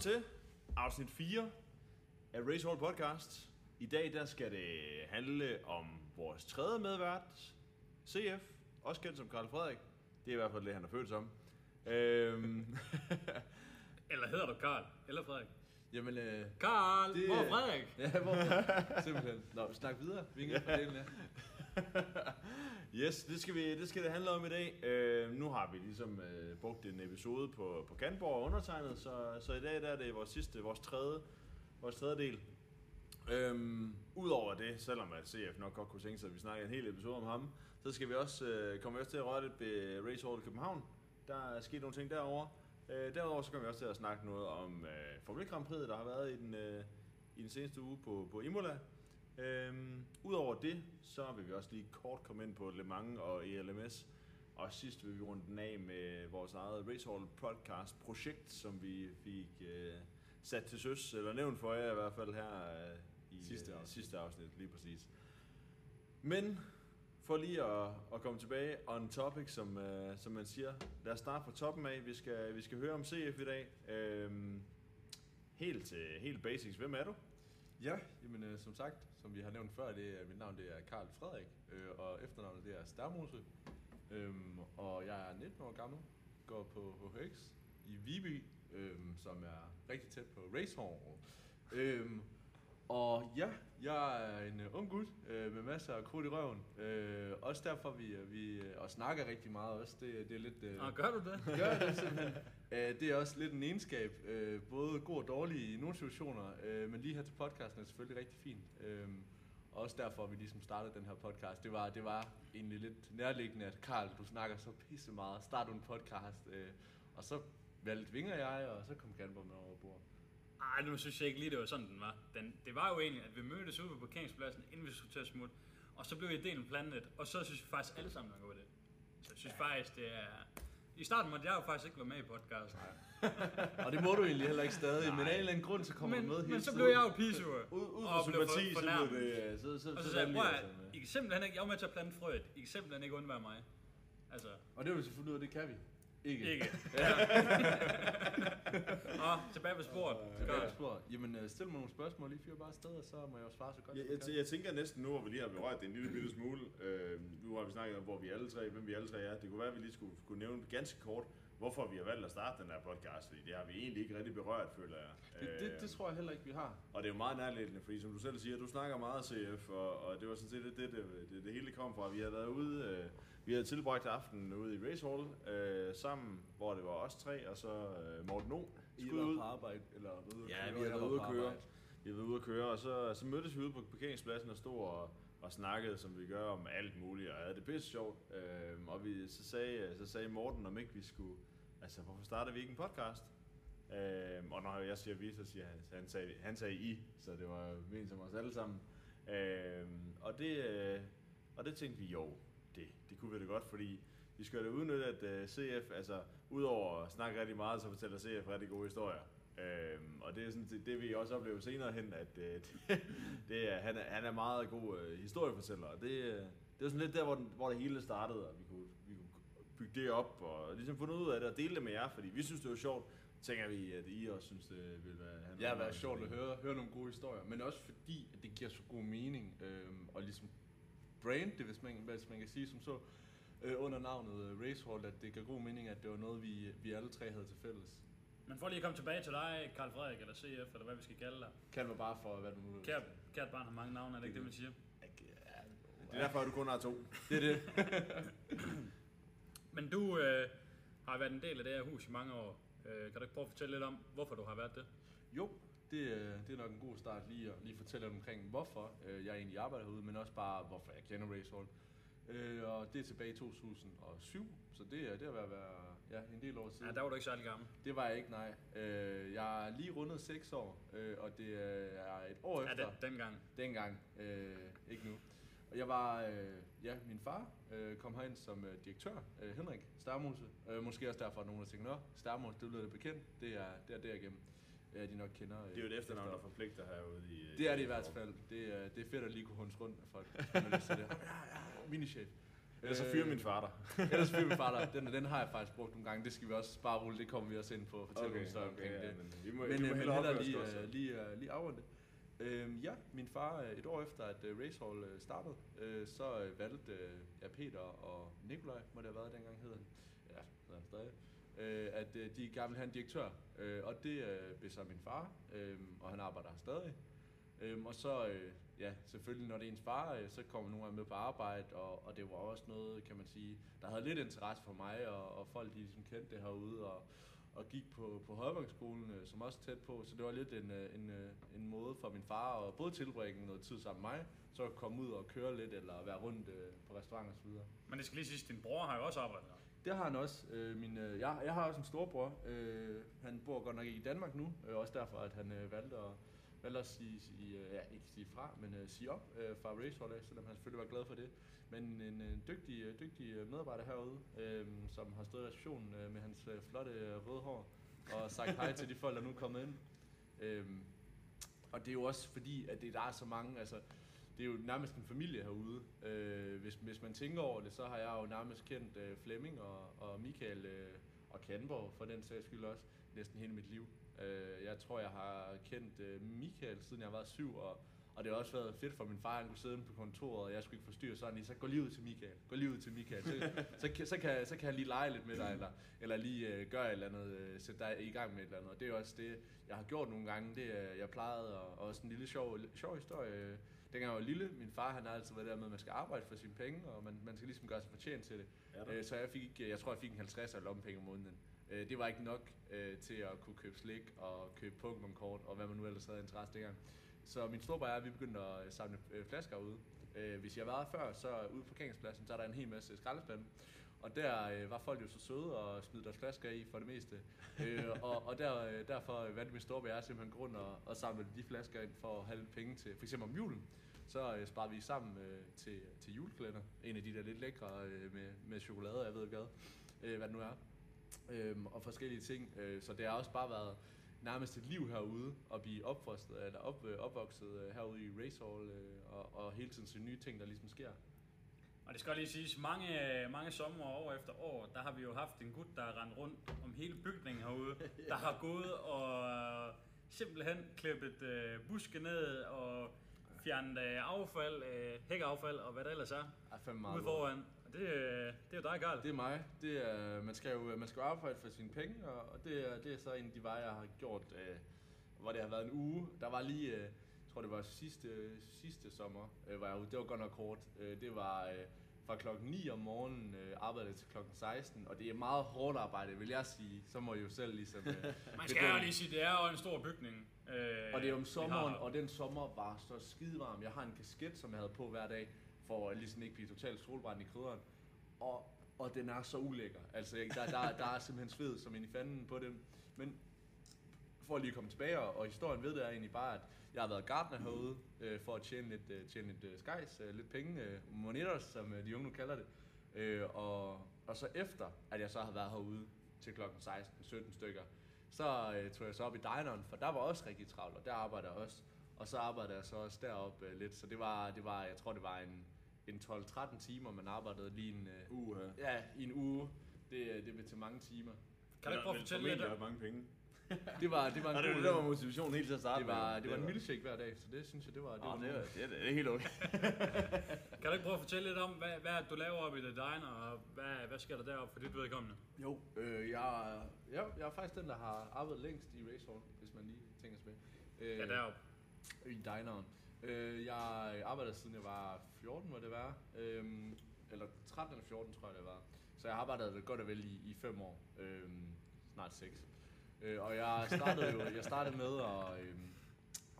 til afsnit 4 af Race Hall Podcast. I dag der skal det handle om vores tredje medvært, CF, også kendt som Karl Frederik. Det er i hvert fald det, han er født som. Øhm, Eller hedder du Karl? Eller Frederik? Jamen, øh, Karl! Det- Hvor er Frederik? ja, hvor Simpelthen. Nå, snak videre. Vi fra delen af. yes, det skal, vi, det skal det handle om i dag. Øh, nu har vi ligesom øh, brugt en episode på, på Kantborg og undertegnet, så, så i dag der er det vores sidste, vores tredje, vores tredje del. Øhm, Udover det, selvom at CF nok godt kunne tænke sig, at vi snakker en hel episode om ham, så skal vi også, øh, kommer vi også til at røre lidt ved Race Hall i København. Der er sket nogle ting derovre. Øh, derudover så kommer vi også til at snakke noget om øh, Formel Grand Prix, der har været i den, øh, i den seneste uge på, på Imola. Øhm, Udover det, så vil vi også lige kort komme ind på Le Mans og ELMS. Og sidst vil vi runde den af med vores eget Race Hall podcast projekt, som vi fik øh, sat til søs, eller nævnt for jer i hvert fald her øh, i Sidste øh, afsnit. sidste afsnit, lige præcis. Men for lige at, at komme tilbage on topic, som, øh, som man siger. Lad os starte fra toppen af. Vi skal, vi skal høre om CF i dag. Øhm, helt, til, helt basics. Hvem er du? Ja, jamen øh, som sagt, som vi har nævnt før, det er, mit navn det er Karl Frederik, øh, og efternavnet det er Stærmose. Øhm, og jeg er 19 år gammel, går på HHX i Viby, øhm, som er rigtig tæt på Racehall. Øhm, og ja, jeg er en øh, ung gut øh, med masser af krudt i røven. Øh, også derfor vi, øh, vi øh, og snakker rigtig meget også. Det, det er lidt... Øh, Nå, gør du det? gør det simpelthen. Øh, det er også lidt en egenskab, øh, både god og dårlig i nogle situationer, øh, men lige her til podcasten er selvfølgelig rigtig fint. Øh, og også derfor, at vi ligesom startede den her podcast. Det var, det var egentlig lidt nærliggende, at Karl, du snakker så pisse meget. Start du en podcast. Øh, og så valgte Vinger jeg, og så kom Kanborg med over bord. Ej, nu synes jeg ikke lige, det var sådan, den var. Den, det var jo egentlig, at vi mødtes ude på parkeringspladsen, inden vi skulle til at smutte. Og så blev ideen plantet, og så synes vi faktisk alle sammen, at det. Så jeg synes faktisk, det er... I starten måtte jeg jo faktisk ikke være med i podcasten. Og det må du egentlig heller ikke stadig, men af en eller anden grund, så kommer Men, du med hele men så blev jeg jo pisur. Ud, ud Og fra blev sympati, for- så blev det... øh, Så, så, Og så så sagde jeg, prøv altså, I kan simpelthen ikke, jeg var med til at plante frøet, I kan simpelthen ikke undvære mig. Altså, Og det vil vi selvfølgelig ud af, det kan vi. Ikke. ikke. og tilbage på sporet. Tilbage Godt. på sporet. Jamen, øh, stil mig nogle spørgsmål, lige fyr bare afsted, og så må jeg jo svare så godt Jeg, jeg jeg, tænker næsten nu, hvor vi lige har berørt det en lille bitte smule. Øh, nu har vi snakket om, hvor vi alle tre, hvem vi alle tre er. Det kunne være, at vi lige skulle, skulle nævne ganske kort, hvorfor vi har valgt at starte den her podcast. Fordi det har vi egentlig ikke rigtig berørt, føler jeg. Det, det, det tror jeg heller ikke, vi har. Og det er jo meget nærliggende, fordi som du selv siger, du snakker meget CF, og, og det var sådan set det, det, det, det, det hele kom fra. Vi havde været ude, øh, vi havde tilbragt aftenen ude i Race Hall øh, sammen, hvor det var os tre, og så øh, Morten O. I var ud. på arbejde, eller ude at Ja, køre, vi har jeg været ude at køre. arbejde. Vi har været ude at køre, og så, så mødtes vi ude på parkeringspladsen og stod og, og snakkede, som vi gør om alt muligt, og havde det pisse sjovt. Øh, og vi, så, sagde, øh, så sagde Morten, om ikke vi skulle, altså hvorfor starter vi ikke en podcast? Øh, og når jeg siger vi, så siger han, han sagde, han sagde I, så det var ment som os alle sammen. Øh, og, det, øh, og det tænkte vi, jo, det, det kunne vi da godt, fordi vi skal da udnytte, at øh, CF, altså udover at snakke rigtig meget, så fortæller CF rigtig gode historier. Øhm, og det er sådan det, det vi også oplever senere hen, at uh, det, det er, han, er, han er meget god uh, historiefortæller. Og det, uh, det var sådan lidt der, hvor, den, hvor det hele startede, og vi kunne, vi kunne bygge det op og ligesom fundet ud af det og dele det med jer, fordi vi synes, det var sjovt. Tænker vi, at I også synes, det vil være... han- Ja, været sjovt at høre, høre nogle gode historier, men også fordi, at det giver så god mening, øhm, og ligesom brand det, hvis man, hvis man kan sige som så, øh, under navnet øh, Racehall, at det giver god mening, at det var noget, vi, vi alle tre havde til fælles. Men for lige at komme tilbage til dig, Karl Frederik, eller CF, eller hvad vi skal kalde dig. Kald mig bare for, hvad du nu. Kært, kært barn har mange navne, er det ikke det, man siger? Det er derfor, at du kun har to. Det er det. Men du øh, har været en del af det her hus i mange år. Øh, kan du ikke prøve at fortælle lidt om, hvorfor du har været det? Jo, det, øh, det er nok en god start lige at lige fortælle lidt omkring, hvorfor øh, jeg egentlig arbejder herude, men også bare, hvorfor jeg kender Racehall. Øh, og det er tilbage i 2007, så det er det er ved at være ja, en del år siden. Ja, der var du ikke særlig gammel. Det var jeg ikke, nej. Øh, jeg er lige rundet 6 år, øh, og det er et år Ja, efter. den, dengang. Dengang, øh, ikke nu. Og jeg var, øh, ja, min far øh, kom herind som øh, direktør, øh, Henrik Starmose. Øh, måske også derfor, at nogen har tænkt, nå, Starmose, det lyder da bekendt. Det er, det er derigennem, øh, de nok kender. Øh, Det er jo et efternavn, der forpligter herude i... Det er det i hvert fald. Det er, det er fedt at lige kunne hunde rundt med folk. hvis man har lyst til det. Ja, ja, minichef. Ellers så Øh, fyrer min far dig. Ellers fyrer min far dig. Den, den har jeg faktisk brugt nogle gange. Det skal vi også bare rulle. Det kommer vi også ind på. Fortælle okay, historie omkring ja, det. men vi må, Men, vi øh, må men hellere lige, godt, så. øh, lige, øh, lige afrunde. Øhm, ja, min far, øh, et år efter at øh, Racehall øh, startede, øh, så øh, valgte øh, ja, Peter og Nikolaj, må det have været dengang hed han, ja, hedder han stadig, øh, at øh, de gerne ville have en direktør. Øh, og det øh, blev så min far, øh, og han arbejder her stadig. Øhm, og så, øh, ja, selvfølgelig når det er ens far, øh, så kommer nogle gange med på arbejde, og, og det var også noget, kan man sige, der havde lidt interesse for mig, og, og folk de ligesom kendte det herude, og, og gik på, på Højvangsskolen, øh, som også tæt på, så det var lidt en, øh, en, øh, en måde for min far at både tilbringe noget tid sammen med mig, så at komme ud og køre lidt, eller være rundt øh, på restauranter osv. Men det skal lige siges, din bror har jo også arbejdet der. Det har han også. Øh, min, øh, jeg, jeg har også en storbror. Øh, han bor godt nok ikke i Danmark nu. Øh, også derfor, at han øh, valgte at, valgte at sige, sige, øh, ja, ikke sige fra, men øh, sige op øh, fra raceholdet, selvom han selvfølgelig var glad for det. Men en, dygtig, øh, dygtig medarbejder herude, øh, som har stået i receptionen med hans flotte røde hår og sagt hej til de folk, der nu er kommet ind. Øh, og det er jo også fordi, at det, der er så mange, altså det er jo nærmest en familie herude. Øh, hvis, hvis man tænker over det, så har jeg jo nærmest kendt øh, Flemming og, og Michael øh, og Kanborg for den sags skyld også næsten hele mit liv. Øh, jeg tror, jeg har kendt øh, Michael siden jeg var syv, og, og det har også været fedt for min far, han kunne sidde på kontoret, og jeg skulle ikke forstyrre sådan lige, så gå lige ud til Michael, gå lige ud til Michael, så, så, kan- så, kan, så kan jeg lige lege lidt med dig, eller, eller lige øh, gøre et eller andet, øh, sætte dig i gang med et eller andet. Og det er også det, jeg har gjort nogle gange, det er, jeg plejede, og, og også en lille sjov, sjov historie, øh, dengang jeg var lille, min far han har altid været der med, at man skal arbejde for sine penge, og man, man skal ligesom gøre sig fortjent til det. Øh, så jeg fik, jeg tror jeg fik en 50 af lommepenge om måneden. Øh, det var ikke nok øh, til at kunne købe slik og købe Pokémon-kort og hvad man nu ellers havde interesse dengang. Så min storebror og jeg, vi begyndte at øh, samle øh, flasker ud. Øh, hvis jeg var her før, så ude på parkeringspladsen, så er der en hel masse skraldespande. Og der øh, var folk jo så søde og smed deres flasker i for det meste. øh, og og der, øh, derfor valgte min storebror og jeg simpelthen grund at, at samle de flasker ind for at have lidt penge til, for eksempel om julen. Så øh, sparede vi sammen øh, til, til julekalender. En af de der lidt lækre øh, med, med chokolade, og jeg ved ikke hvad, øh, hvad det nu er. Øhm, og forskellige ting. Øh, så det har også bare været nærmest et liv herude, at blive opfostret, eller op, øh, opvokset øh, herude i Racehall, øh, og, og hele tiden se nye ting, der ligesom sker. Og det skal lige siges, mange, mange sommer år efter år, der har vi jo haft en gut, der har rendt rundt om hele bygningen herude, der har gået og øh, simpelthen klippet øh, buske ned og fjernet øh, affald, øh, hækkeaffald og hvad der ellers er, meget ude foran. Og det, øh, det er jo dig, Karl. Det er mig. Det er, man, skal jo, man skal jo arbejde for sine penge, og, det, er, det er så en af de veje, jeg har gjort, øh, hvor det har været en uge. Der var lige, øh, jeg tror det var sidste, sidste sommer, øh, var jeg ude. Det var godt nok kort. Øh, det var øh, fra klokken 9 om morgenen, øh, arbejdede til klokken 16, og det er meget hårdt arbejde, vil jeg sige. Så må I jo selv ligesom... Øh, Man skal jo lige sige, det er jo en stor bygning. Øh, Og det er om sommeren, har. og den sommer var så skidevarm. Jeg har en kasket, som jeg havde på hver dag, for at ligesom ikke blive totalt solbrændt i krydderen. Og, og den er så ulækker. Altså, der, der, der er simpelthen sved som ind i fanden på dem. Men for at lige komme tilbage, og, historien ved det er egentlig bare, at jeg har været gartner herude, øh, for at tjene lidt, øh, tjene lidt øh, skejs, øh, lidt penge, øh, monetos, som øh, de unge nu kalder det. Øh, og, og så efter, at jeg så har været herude til klokken 16-17 stykker, så øh, tog jeg så op i dineren, for der var også rigtig travlt, og der arbejder jeg også. Og så arbejdede jeg så også deroppe øh, lidt, så det var, det var, jeg tror det var en, en 12-13 timer, man arbejdede lige en, øh, Uh, ja, i en uge. Det, øh, det blev til mange timer. Kan du ikke prøve at fortælle lidt om? mange penge. Det var, det var en det, god det der var motivationen helt til at starte det var, med. det var en milkshake hver dag, så det synes jeg, det var... Det var Åh, det, er, det, er, det er helt okay. kan du ikke prøve at fortælle lidt om, hvad, hvad du laver oppe i The Diner, og hvad, hvad sker der deroppe for dit vedkommende? Jo, øh, jeg, er- jeg, jeg er faktisk den, der har arbejdet længst i Racehall, hvis man lige tænker sig med. Øh, Ja, deroppe. I dineren. Øh, jeg arbejdede siden jeg var 14, må det være. Øhm, eller 13 eller 14, tror jeg det var. Så jeg har arbejdet godt og vel i, i 5 år. Øhm, snart 6. Øh, og jeg startede jo jeg startede med at, øhm,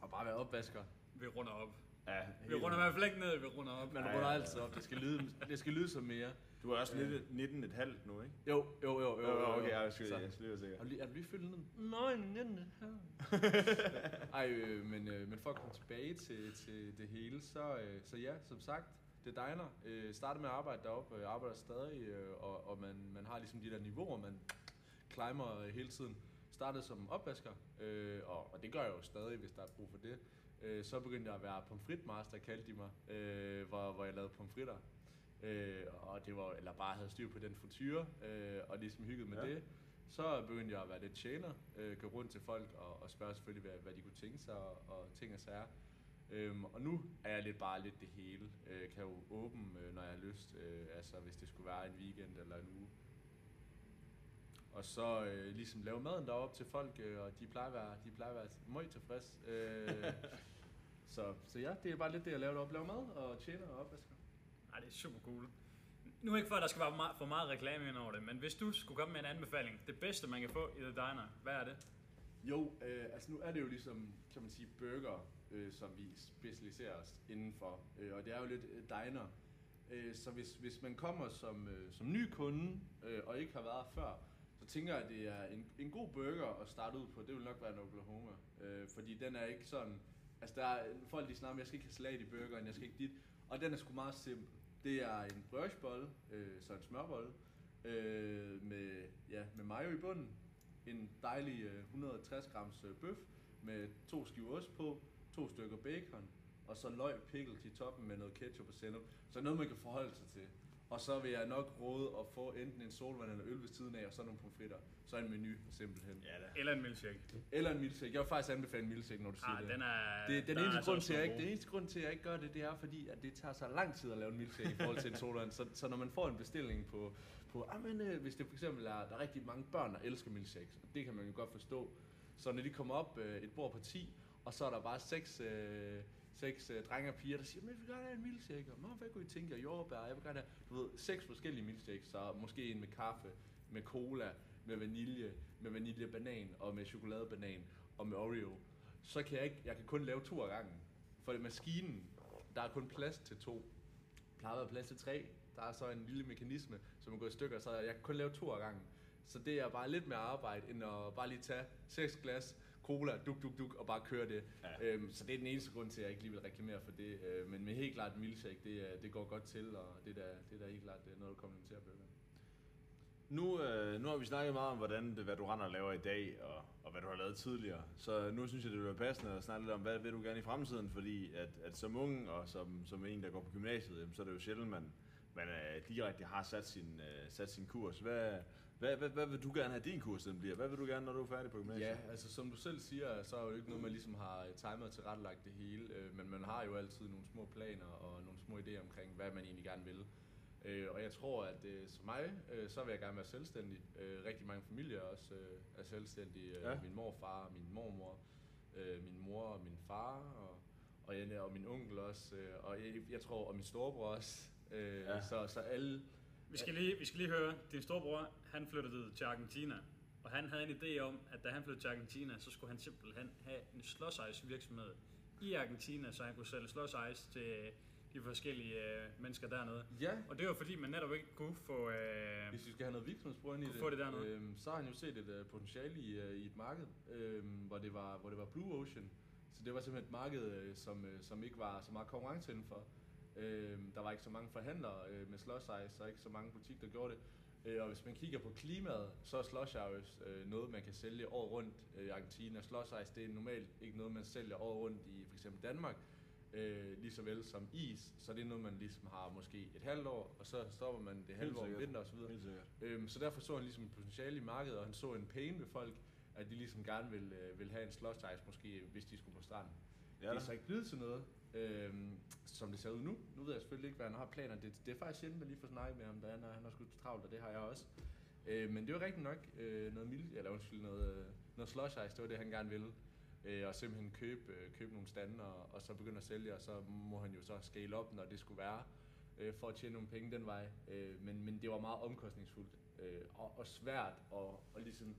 at bare være opvasker. Vi runder op. Ja, Vi runder i hvert fald ikke ned, vi runder op. Man runder altid op. Det skal lyde, det skal lyde som mere. Du er også Øh. 19, 19 et halvt nu, ikke? Jo, jo, jo. jo, jo, jo. okay, jeg skal, Så- jeg skal lige være sikker. Er du lige, er du lige fyldt ned? Nej, nej, Ej, øh, men, øh, men for at komme tilbage til, til det hele, så, øh, så ja, som sagt, det diner. Øh, startede med at arbejde deroppe, øh, arbejder stadig, øh, og, og man, man har ligesom de der niveauer, man climber øh, hele tiden. Startede som opvasker, øh, og, og det gør jeg jo stadig, hvis der er brug for det. Øh, så begyndte jeg at være pomfritmaster, kaldte de mig, øh, hvor, hvor jeg lavede pomfritter. Øh, og det var, eller bare havde styr på den frityre, øh, og ligesom hygget med Ja. det. Så begyndte jeg at være lidt tjener, øh, gå rundt til folk og, og spørge selvfølgelig, hvad, hvad de kunne tænke sig og, og ting og sager. Øhm, og nu er jeg lidt bare lidt det hele. Øh, kan jo åbne, øh, når jeg har lyst, øh, altså hvis det skulle være en weekend eller en uge. Og så øh, ligesom lave maden deroppe til folk, øh, og de plejer at være, de plejer at være meget tilfreds. Øh, så, så ja, det er bare lidt det, jeg laver deroppe. Lave mad og tjener og opvasker. Det er super cool. Nu ikke for, at der skal være meget, for meget reklame ind over det, men hvis du skulle komme med en anbefaling, det bedste, man kan få i The Diner, hvad er det? Jo, øh, altså nu er det jo ligesom, kan man sige, burger, øh, som vi specialiserer os indenfor. Øh, og det er jo lidt øh, diner. Øh, så hvis, hvis man kommer som, øh, som ny kunde, øh, og ikke har været før, så tænker jeg, at det er en, en god burger at starte ud på. Det vil nok være en Oklahoma. Øh, fordi den er ikke sådan... Altså der er folk, de snakker om, jeg skal ikke have salat i burgeren, jeg skal ikke dit. Og den er sgu meget simpel. Det er en briochebolle, øh, så en smørbolle, øh, med, ja, med mayo i bunden, en dejlig øh, 160 grams øh, bøf med to skiver ost på, to stykker bacon, og så løg pickles i toppen med noget ketchup og sennep. Så noget, man kan forholde sig til. Og så vil jeg nok råde at få enten en solvand eller øl ved siden af, og så nogle pomfritter. Så en menu, simpelthen. Ja da. Eller en milkshake. Eller en milkshake. Jeg vil faktisk anbefale en milkshake, når du siger Ah, det. den er... Det, den er eneste, altså grund til, at jeg ikke, den eneste grund til, at jeg ikke gør det, det er fordi, at det tager så lang tid at lave en milkshake i forhold til en sodavand. Så, så når man får en bestilling på, på ah, men, øh, hvis det for eksempel er, der er rigtig mange børn, der elsker milkshakes, og det kan man jo godt forstå. Så når de kommer op øh, et bord på 10, og så er der bare seks, øh, seks øh, drenge og piger, der siger, men vi vil gerne have en milkshake. Og, hvad kunne I tænke jer? Jordbær, jeg vil gerne have, du ved, seks forskellige milkshakes. Så måske en med kaffe, med cola, med vanilje, med vaniljebanan og med chokoladebanan og med Oreo. Så kan jeg ikke, jeg kan kun lave to af gangen. For maskinen, der er kun plads til to. Plejer at være plads til tre. Der er så en lille mekanisme, som er gået i stykker, så jeg kan kun lave to af gangen. Så det er bare lidt mere arbejde, end at bare lige tage seks glas cola, duk, duk, duk, og bare køre det. Ja. Øhm, så det er den eneste grund til, at jeg ikke lige vil reklamere for det. Øh, men med helt klart milkshake, det, er- det går godt til, og det er da, det er da helt klart det er noget, der komplementerer burgeren. Nu, øh, nu har vi snakket meget om, hvordan det, hvad du render og laver i dag, og, og hvad du har lavet tidligere. Så nu synes jeg, det vil være passende at snakke lidt om, hvad vil du gerne i fremtiden? Fordi at, at som ung og som, som en, der går på gymnasiet, jamen, så er det jo sjældent, man, man øh, direkte har sat sin, øh, sat sin kurs. Hvad, hvad, hvad, hvad vil du gerne have din kurs, den bliver? Hvad vil du gerne, når du er færdig på gymnasiet? Ja, altså som du selv siger, så er jo ikke noget, man ligesom har timet og tilrettelagt det hele, øh, men man har jo altid nogle små planer og nogle små idéer omkring, hvad man egentlig gerne vil. Øh, og jeg tror, at øh, som mig, øh, så vil jeg gerne være selvstændig. Øh, rigtig mange familier også øh, er selvstændige. Øh, Ja. Min morfar, min mormor, øh, min mor og min far, og, og, jeg, og min onkel også, øh, og jeg, jeg tror, og min storebror også. Øh, ja. så, så alle... Vi skal, lige, vi skal lige høre, din storebror, han flyttede til Argentina, og han havde en idé om, at da han flyttede til Argentina, så skulle han simpelthen have en slush virksomhed i Argentina, så han kunne sælge ice til de forskellige øh, mennesker dernede. Ja, Og det var fordi, man netop ikke kunne få... Øh, Hvis vi skal have noget virksomhedsbrug ind i det, få det dernede. øhm, så har han jo set et uh, potentiale i, uh, i et marked, øhm, hvor, det var, hvor det var Blue Ocean. Så det var simpelthen et marked, øh, som, øh, som ikke var så meget konkurrence indenfor. Øhm, der var ikke så mange forhandlere øh, med slush ice, og ikke så mange butikker, der gjorde det. Øh, og hvis man kigger på klimaet, så er slush ice øh, noget, man kan sælge året rundt øh, i Argentina. Slush ice, det er normalt ikke noget, man sælger året rundt i for eksempel Danmark. Øh, lige så vel som is, så det er noget, man ligesom har måske et halvt år, og så stopper man det halve år om vinter osv. Øhm, så derfor så han ligesom et potentiale i markedet, og han så en pain ved folk, at de ligesom gerne vil, øh, vil have en slush ice måske, hvis de skulle på stranden. Ja, det er så ikke blevet til noget, øhm, som det ser ud nu. Nu ved jeg selvfølgelig ikke, hvad han har planer. Det, det er faktisk sjældent, at lige får snakket med ham, da han, han har skudt travlt, og det har jeg også. Øh, men det var rigtigt nok øh, noget mild, eller undskyld, noget, øh, noget slush ice, det var det, han gerne ville. Øh, og simpelthen købe, øh, købe nogle stande, og, og så begynde at sælge, og så må han jo så scale op, når det skulle være, øh, for at tjene nogle penge den vej. Øh, men, men det var meget omkostningsfuldt øh, og, og svært at, og ligesom,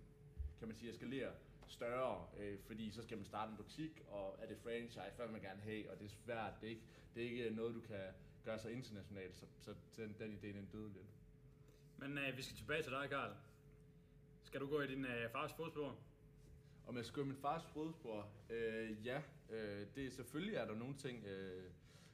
kan man sige, eskalere større, øh, fordi så skal man starte en butik, og er det franchise, hvad vil man gerne have, og det er svært, det er ikke, det er ikke noget, du kan gøre så internationalt, så, så den, den idé, den døde lidt. men øh, vi skal tilbage til dig, Karl. Skal du gå i din øh, fars fodspor? Om jeg skal gå i min fars fodspor? Øh, ja, øh, det er selvfølgelig er der nogle ting, øh,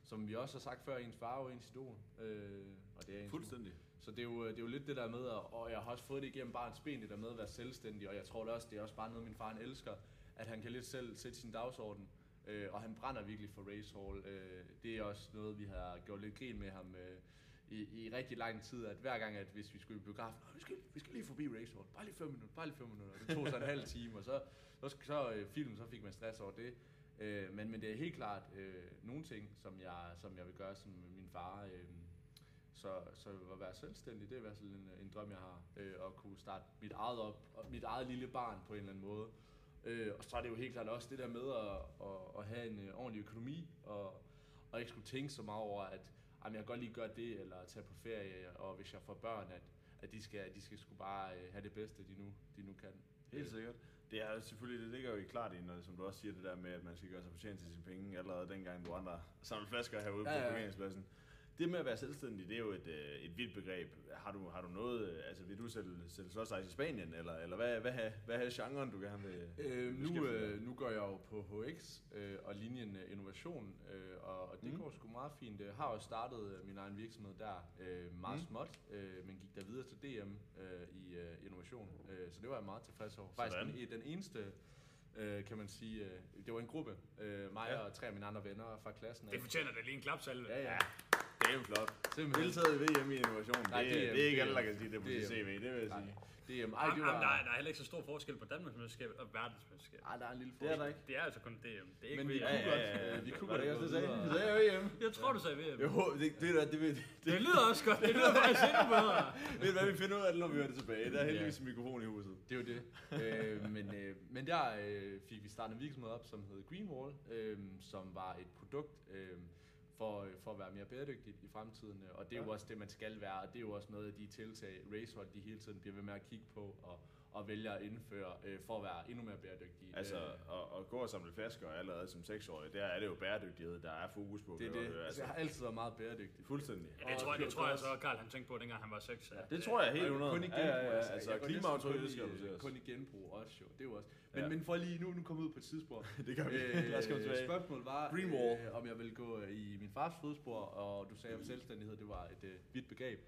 som vi også har sagt før, ens far jo ens idol. Øh, og det er ens Fuldstændig. Så det er, jo, øh, det er jo lidt det der med, at, og jeg har også fået det igennem barns ben, det der med at være selvstændig, og jeg tror det også, det er også bare noget, min far han elsker, at han kan lidt selv sætte sin dagsorden, øh, og han brænder virkelig for racehall. Øh, det er også noget, vi har gjort lidt grin med ham øh, i, i rigtig lang tid, at hver gang, at hvis vi skulle i biografen, vi skal, vi skal lige forbi racehall, bare lige fem minutter, bare lige fem minutter. Det tog så en halv time, og så, så, så øh, filmen, så fik man stress over det. Øh, men, men det er helt klart øh, nogle ting, som jeg, som jeg vil gøre som min far. Øh, så, så at være selvstændig, det er i hvert fald en, en drøm, jeg har. Øh, at kunne starte mit eget op, og mit eget lille barn på en eller anden måde. Øh, og så er det jo helt klart også det der med at, at, at have en øh, ordentlig økonomi, og, og ikke skulle tænke så meget over, at jamen, jeg kan godt lige gøre det, eller tage på ferie, og hvis jeg får børn, at, at de skal, de skal sgu bare øh, have det bedste, de nu, de nu kan. Helt sikkert. Det er selvfølgelig, det ligger jo i klart i, når, som du også siger, det der med, at man skal gøre sig fortjent til sine penge, allerede dengang du andre samlede flasker herude Ja, ja, ja. på parkeringspladsen. Det med at være selvstændig, det er jo et, øh, et vidt begreb. Har du, har du noget, øh, altså vil du sælge, sælge slåsejs i Spanien, eller, eller hvad, hvad, hvad, hvad er genren, du gerne vil Øh, nu, øh, nu går jeg jo på HX øh, og linjen øh, innovation, øh, og, og det Mm. går sgu meget fint. Jeg har jo startet min egen virksomhed der øh, meget Mm. småt, øh, men gik der videre til DM øh, i øh, innovation, øh, så det var jeg meget tilfreds over. Faktisk den, den eneste, øh, kan man sige, øh, det var en gruppe, øh, mig Ja. og tre af mine andre venner fra klassen. af. Det fortjener da lige en klapsalve. Ja, ja. Ja, det er jo flot. Simpelthen. Deltaget i VM i innovation, Nej, det, det det, er- det er ikke det alle, er- der kan sige det på det sit CV, det vil jeg Nej. sige. DM, ej, det Jamen, var... der, er, der er heller ikke så stor forskel på Danmarksmesterskabet og verdensmesterskabet. Ej, der er en lille Det er der ikke. Det er altså kun DM. Det er ikke Men vi VM. kunne Ja, godt, ja, ja. vi kunne det godt også det, sagde? Det er jo EM. Jeg tror, du sagde VM. Jo, det, det, det, vil, det, Det lyder også godt. Det lyder faktisk endnu bedre. ved hvad, vi finder ud af det, når vi hører det tilbage. Der er heldigvis en mikrofon i huset. Det er jo det. øh, men, øh, men der øh, fik vi startet en virksomhed op, som hed Greenwall, øh, som var et produkt øh, for, for at være mere bæredygtigt i fremtiden. Og det er jo Ja. også det, man skal være, og det er jo også noget af de tiltag, Racehold de hele tiden bliver ved med at kigge på og, og vælger at indføre øh, for at være endnu mere bæredygtige. Altså, Øh, at, at gå og samle flasker allerede som seksårig, der er det jo bæredygtighed, der er fokus på. det er det. godt høre. Altså, jeg har altid været meget bæredygtig. Fuldstændig. Ja, det tror jeg, det tror jeg så, Karl han tænkte på, dengang han var 6. Ja. Det tror jeg helt Og 100. Kun i genbrug, ja, ja, ja, altså, altså jeg går næsten klimaaftryk, kun det i, skal øh, reduceres. Kun i genbrug også jo, det er jo også. Men, Ja. men for lige nu, nu komme ud på et tidspunkt. det gør vi. Lad os komme tilbage. Spørgsmålet var, Green wall. øh, om jeg ville gå øh, i min fars fodspor, og du sagde, at selvstændighed det var et øh, vidt begreb.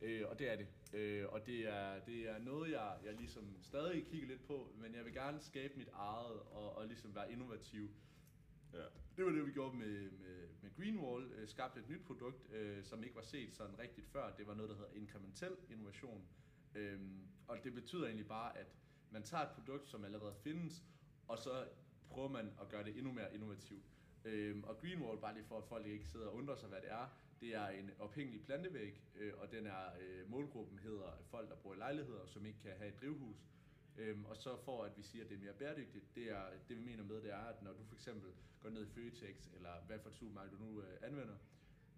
Øh, og det er det. Øh, og det er, det er noget, jeg, jeg ligesom stadig kigger lidt på, men jeg vil gerne skabe mit eget og, og ligesom være innovativ. Ja. Det var det, vi gjorde med, med, med Greenwall. Øh, skabte et nyt produkt, øh, som ikke var set sådan rigtigt før. Det var noget, der hedder inkrementel innovation. Øhm, og det betyder egentlig bare, at man tager et produkt, som allerede findes, og så prøver man at gøre det endnu mere innovativt. Øhm, og Greenwall, bare lige for at folk ikke sidder og undrer sig, hvad det er, det er en ophængelig plantevæg, øh, og den er øh, målgruppen hedder folk, der bor i lejligheder, som ikke kan have et drivhus. Øhm, og så for at vi siger, at det er mere bæredygtigt, det, er, det vi mener med, det er, at når du for eksempel går ned i Føtex, eller hvad for et supermarked du nu øh, anvender,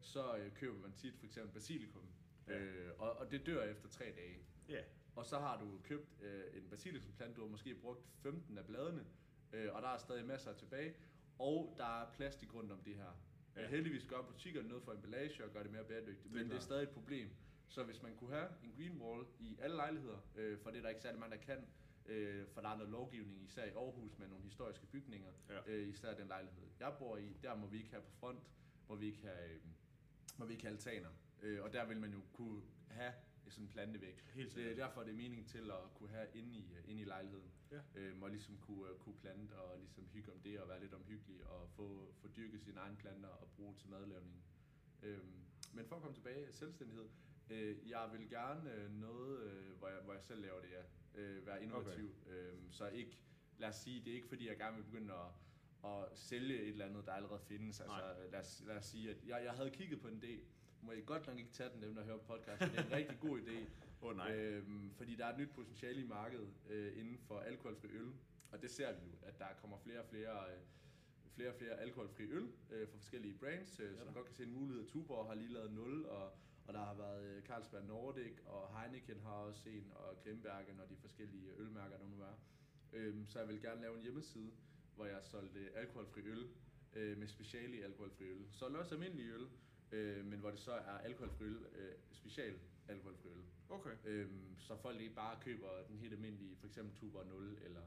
så øh, køber man tit for eksempel basilikum, Ja. øh, og, og det dør efter tre dage. Ja. Og så har du købt øh, en basilikumplante, du har måske brugt 15 af bladene, øh, og der er stadig masser tilbage, og der er plastik rundt om det her. Ja. Ja. Heldigvis gør butikkerne noget for emballage og gør det mere bæredygtigt, Det men det er klart. stadig et problem. Så hvis man kunne have en green wall i alle lejligheder, øh, for det er der ikke særlig mange, der kan, øh, for der er noget lovgivning, især i Aarhus med nogle historiske bygninger, Ja. øh, især den lejlighed, jeg bor i, der må vi ikke have på front, må vi ikke have, øh, må vi ikke have altaner. Øh, og der vil man jo kunne have sådan en plantevæg. Helt det er derfor, det er meningen til at kunne have inde i, inde i lejligheden. Ja. Øhm, og ligesom kunne, øh, kunne plante og ligesom hygge om det og være lidt omhyggelig og få, få dyrket sine egne planter og bruge til madlavning. Øhm, men for at komme tilbage, selvstændighed. Øh, jeg vil gerne øh, noget, øh, hvor, jeg, hvor jeg selv laver det, ja. Øh, være innovativ. Okay. Øhm, så ikke, lad os sige, det er ikke fordi, jeg gerne vil begynde at, at sælge et eller andet, der allerede findes. Altså, lad os, lad os sige, at jeg, jeg havde kigget på en idé, må jeg godt nok ikke tage den, dem der hører podcasten. Det er en rigtig god idé. Oh, nej. Øhm, fordi der er et nyt potentiale i markedet øh, inden for alkoholfri øl. Og det ser vi jo, at der kommer flere og flere, øh, flere, og flere alkoholfri øl øh, fra forskellige brands, øh, som da. godt kan se en mulighed. Tuborg har lige lavet 0, og, og der har været øh, Carlsberg Nordic, og Heineken har også en, og Grimbergen og de forskellige ølmærker, der nu er. Øhm, så jeg vil gerne lave en hjemmeside, hvor jeg solgte alkoholfri øl øh, med speciale i alkoholfri øl. Solgte også almindelig øl, øh, men hvor det så er alkoholfri øl, øh, special alkoholfri øl. Okay. Øhm, så folk ikke bare køber den helt almindelige, for eksempel Tuborg 0 eller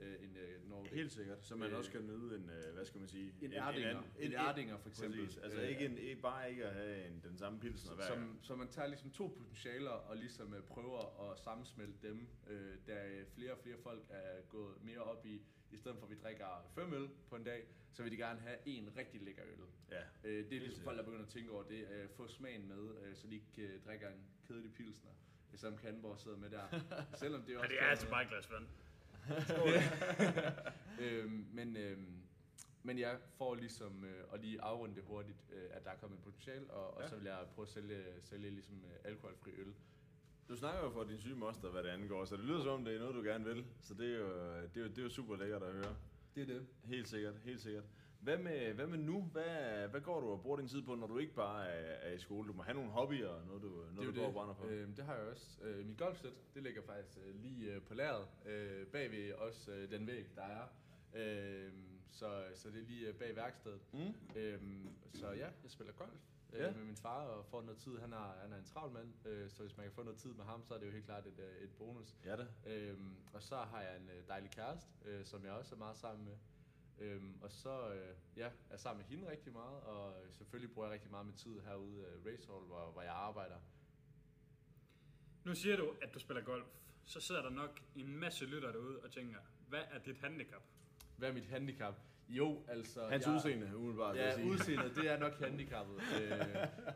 øh, en øh, Nordic. Helt sikkert. Så man Øh, også kan nyde en, øh, hvad skal man sige? en Erdinger, en, en, Erdinger for eksempel. Præcis. Altså Øh, ikke, en, ikke bare ikke at have en, den samme pilsner hver gang. som, så man tager ligesom to potentialer og ligesom øh, prøver at sammensmelte dem, øh, da flere og flere folk er gået mere op i, i stedet for at vi drikker fem øl på en dag, så vil de gerne have en rigtig lækker øl. Ja. Øh, det er ligesom folk, der begynder at tænke over det. Øh, få smagen med, øh, så de ikke øh, drikker en kedelig pilsner, som Kanborg sidder med der. Selvom det er Ja, også det er altså bare et glas vand. øhm, men, øhm, men jeg får ligesom, øh, og lige afrunde det hurtigt, øh, at der er kommet potentiale, og, og Ja. så vil jeg prøve at sælge, sælge ligesom øh, alkoholfri øl. Du snakker jo for din syge moster, hvad det angår, så det lyder som om, det er noget, du gerne vil. Så det er jo, det er jo, det er jo super lækkert at høre. Det er det. Helt sikkert, helt sikkert. Hvad med, hvad med nu? Hvad, hvad går du og bruger din tid på, når du ikke bare er, er i skole? Du må have nogle hobbyer, og noget du, noget, det du går og brænder på. Øhm, det har jeg også. Øh, mit golfsæt, det ligger faktisk øh, lige øh, på lageret, øh, bag ved også øh, den væg, der er. Øhm, så, så det er lige øh, bag værkstedet. Mm? Øhm, så ja, jeg spiller golf øh, Ja. med min far og får noget tid. Han er, han er en travl mand, øh, så hvis man kan få noget tid med ham, så er det jo helt klart et, øh, et bonus. Ja da. Øhm, og så har jeg en øh, dejlig kæreste, øh, som jeg også er meget sammen med. Øhm, og så øh, ja, er jeg sammen med hende rigtig meget, og øh, selvfølgelig bruger jeg rigtig meget med tid herude i Racehall, hvor, hvor jeg arbejder. Nu siger du, at du spiller golf. Så sidder der nok en masse lytter derude og tænker, hvad er dit handicap? Hvad er mit handicap? Jo, altså... Hans jeg, udseende, umiddelbart, Ja, sige. udseendet, det er nok handicappet. øh,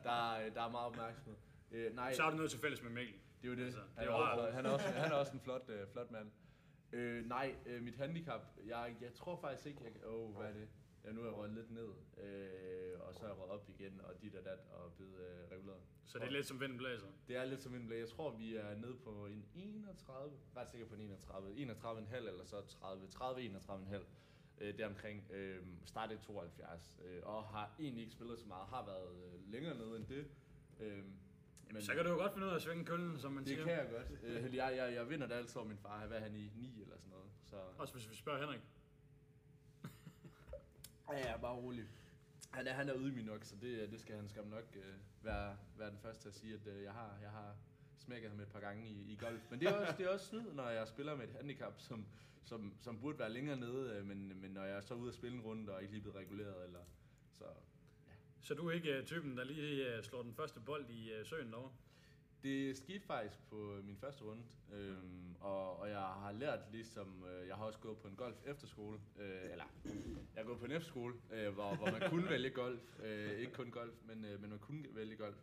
der, er- der er meget opmærksomhed. Øh, nej, Så har du noget til fælles med Mikkel. Det er jo det. Altså, Altså, det han, er også, han, er også, han er også en flot, øh, flot mand. Øh, nej, øh, mit handicap, jeg, jeg tror faktisk ikke, jeg, åh, oh, hvad er det? Ja, nu er jeg røget lidt ned, øh, og så er jeg røget op igen, og dit og dat, og blevet øh, reguleret. Så det er lidt som vinden blæser. Det er lidt som en blæ. Jeg tror, vi er nede på en 31, ret sikker på en 31, 31,5 eller så 30, 30, 31,5. Øh, deromkring. Øh, startede i 72, øh, og har egentlig ikke spillet så meget. Har været øh, længere nede end det. Øh, men Så kan du jo godt finde ud af at svinge køllen, som man det siger. kan jeg godt. Øh, jeg, jeg, jeg vinder det altid over min far. Hvad er han i? 9 eller sådan noget. Så Også hvis vi spørger Henrik. ja, er bare rolig. Han er, han er ydmyg nok, så det, det skal han skam nok øh, være, være den første til at sige, at øh, jeg, har, jeg har smækket ham et par gange i, i golf. Men det er, også, det er også snyd, når jeg spiller med et handicap, som, som, som burde være længere nede, øh, men, men når jeg er så ude at spille en runde og ikke lige blevet reguleret, eller, så Så du er ikke øh, typen, der lige øh, slår den første bold i søen derovre? Det skete faktisk på min første runde, øhm, og, og jeg har lært ligesom, øh, jeg har også gået på en golf efterskole, øh, eller jeg har gået på en efterskole, øh, hvor, hvor man kunne vælge golf, øh, ikke kun golf, men, øh, men man kunne vælge golf.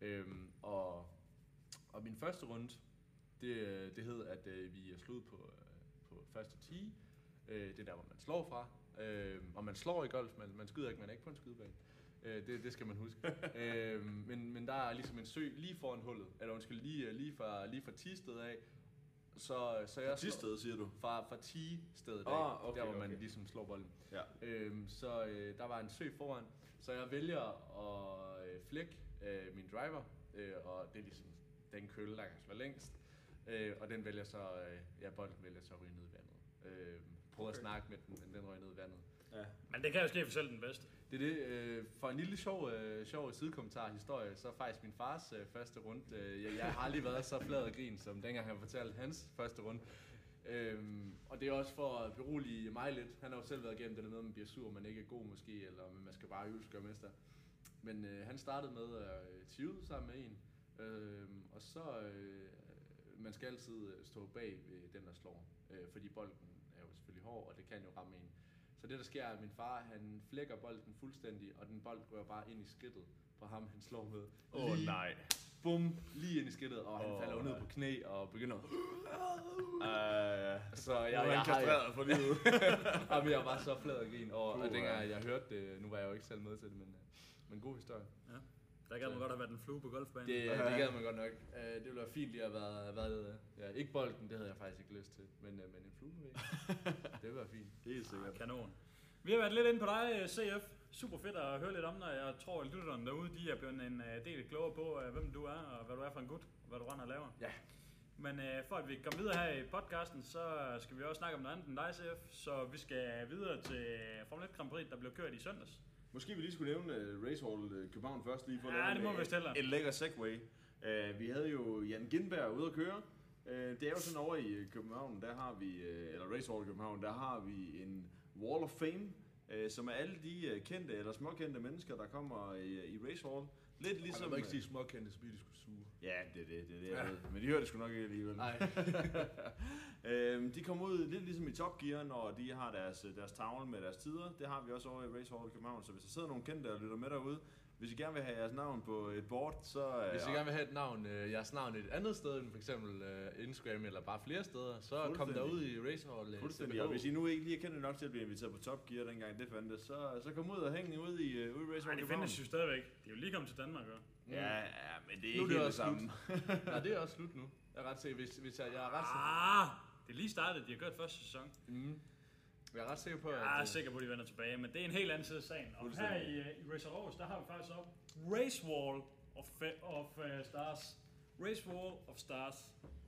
Øhm, og, og min første runde, det, det hed, at øh, vi slog på, på første tee, øh, det er der, hvor man slår fra, øh, og man slår i golf, man, man skyder ikke, man er ikke på en skydebane. Øh, det, det skal man huske. øh, men, men der er ligesom en sø lige foran hullet, eller undskyld, lige, lige fra, lige fra Tisted af. Så, så jeg Tisted, siger du? Fra, fra Tige-stedet af, Ah, okay, der hvor man okay. ligesom slår bolden. Ja. Øhm, så øh, der var en sø foran, så jeg vælger at øh, flække øh, min driver, øh, og det er ligesom den kølle, der kan slå længst. Øh, og den vælger så, øh, ja, bolden vælger så at ryge ned i vandet. Øh, prøvede okay. at snakke med den, men den røg ned i vandet. Ja. Men det kan jo ske for selv den bedste. Det er det. Øh, for en lille sjov, øh, sjov sidekommentar historie, så er faktisk min fars øh, første runde. Øh, jeg, jeg har aldrig været så flad og grin, som dengang han fortalte hans første runde. Øhm, og det er også for at berolige mig lidt. Han har jo selv været igennem det der med, at man bliver sur, man ikke er god måske, eller men man skal bare øve sig mester. Men øh, han startede med at øh, tige ud sammen med en. Øhm, og så, øh, man skal altid øh, stå bag ved den, der slår. Øh, fordi bolden er jo selvfølgelig hård, og det kan jo ramme en. Så det der sker er, at min far han flækker bolden fuldstændig, og den bold rører bare ind i skridtet på ham, han slår med. Åh oh, Lige- nej. Bum, lige ind i skridtet, og han Åh, falder jo ned på knæ og begynder at... Uh, Så jeg, jeg, jeg, jeg har, for livet. Jamen, jeg var så flad og grin over, og dengang jeg hørte det, nu var jeg jo ikke selv med til det, men, øh, men god historie. Ja. Der gad man godt have været en flue på golfbanen. Det, det gad man godt nok. Uh, det ville være fint lige at have været, ja, ikke bolden, det havde jeg faktisk ikke lyst til, men, uh, men en flue på væggen. det ville være fint. Helt sikkert. Kanon. Vi har været lidt inde på dig, øh, CF. Super fedt at høre lidt om dig. Jeg tror, at lytterne derude de er blevet en del klogere på, hvem du er, og hvad du er for en gut, og hvad du render og laver. Ja. Men øh, for at vi kommer videre her i podcasten, så skal vi også snakke om noget andet end dig, CF. Så vi skal videre til Formel 1 Grand Prix, der blev kørt i søndags. Måske vi lige skulle nævne uh, Racehall uh, København først lige for at Ja, lave det må en, vi stille. En lækker segway. Uh, vi havde jo Jan Gindberg ude at køre. Uh, det er jo sådan over i øh, København, der har vi, uh, eller Racehall København, der har vi en Wall of Fame, uh, som er alle de uh, kendte eller småkendte mennesker, der kommer i, i Racehall. Lidt ligesom... Man må ikke øh, sige småkendte, så bliver de skulle suge. Ja, det er det, det, er det jeg Ja. ved. Men de hører det sgu nok ikke alligevel. Nej. Øhm, de kommer ud lidt ligesom i Top Gear, når de har deres, deres tavle med deres tider. Det har vi også over i Race Hall i København, så hvis der sidder nogle kendte og lytter med derude, hvis I gerne vil have jeres navn på et board, så... Hvis I øh, gerne vil have et navn, øh, jeres navn et andet sted end for eksempel øh, Instagram eller bare flere steder, så kom derud i Racehall. Øh, Fuldstændig, og hvis I nu ikke lige er kendte nok til at blive inviteret på Top Gear, dengang det fandtes, så, så kom ud og hæng ud i, uh, ude i Race Nej, Hall det findes jo stadigvæk. De er jo lige kommet til Danmark, jo. Mm. Ja, ja, men det er Nu er ikke det helt det samme. Nej, det er også slut nu. Jeg er ret sikker, hvis, hvis jeg, jeg er ret sikker. Ah, det er lige startet. De har gjort første sæson. Mm. Jeg er ret sikker på, at... Jeg er øh, sikker på, at de vender tilbage, men det er en helt anden side af sagen. Og her i, øh, i Racer Aarhus, der har vi faktisk op Race Wall of, of uh, Stars. Race Wall of Stars.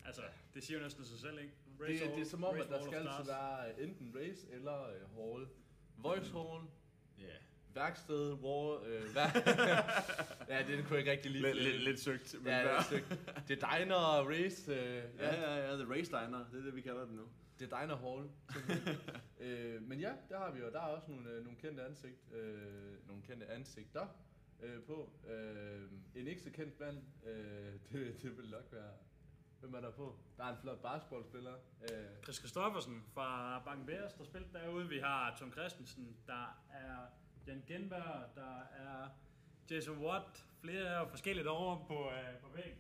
Altså, det siger jo næsten sig selv, ikke? det, det er som om, Race at der skal altid være enten race eller øh, hall. Voice hall, Ja. værksted, war, øh, vær... ja, det kunne jeg ikke rigtig lide. Lidt, lidt, lidt søgt, men Ja, ja, det et stykke. Det er diner og race. Øh, ja, ja, ja, The Race Diner, det er det, vi kalder det nu. Det er Diner Hall. øh, men ja, der har vi jo. Der er også nogle, øh, nogle kendte ansigt, øh, nogle kendte ansigter øh, på. Øh, en ikke så kendt mand, øh, det, det vil nok være... Hvem er der på? Der er en flot basketballspiller. Øh, Chris Christoffersen fra Banken Bears, der spiller derude. Vi har Tom Christensen, der er Jan Genberg, der er Jason Watt, flere forskellige over på, øh, på væggen.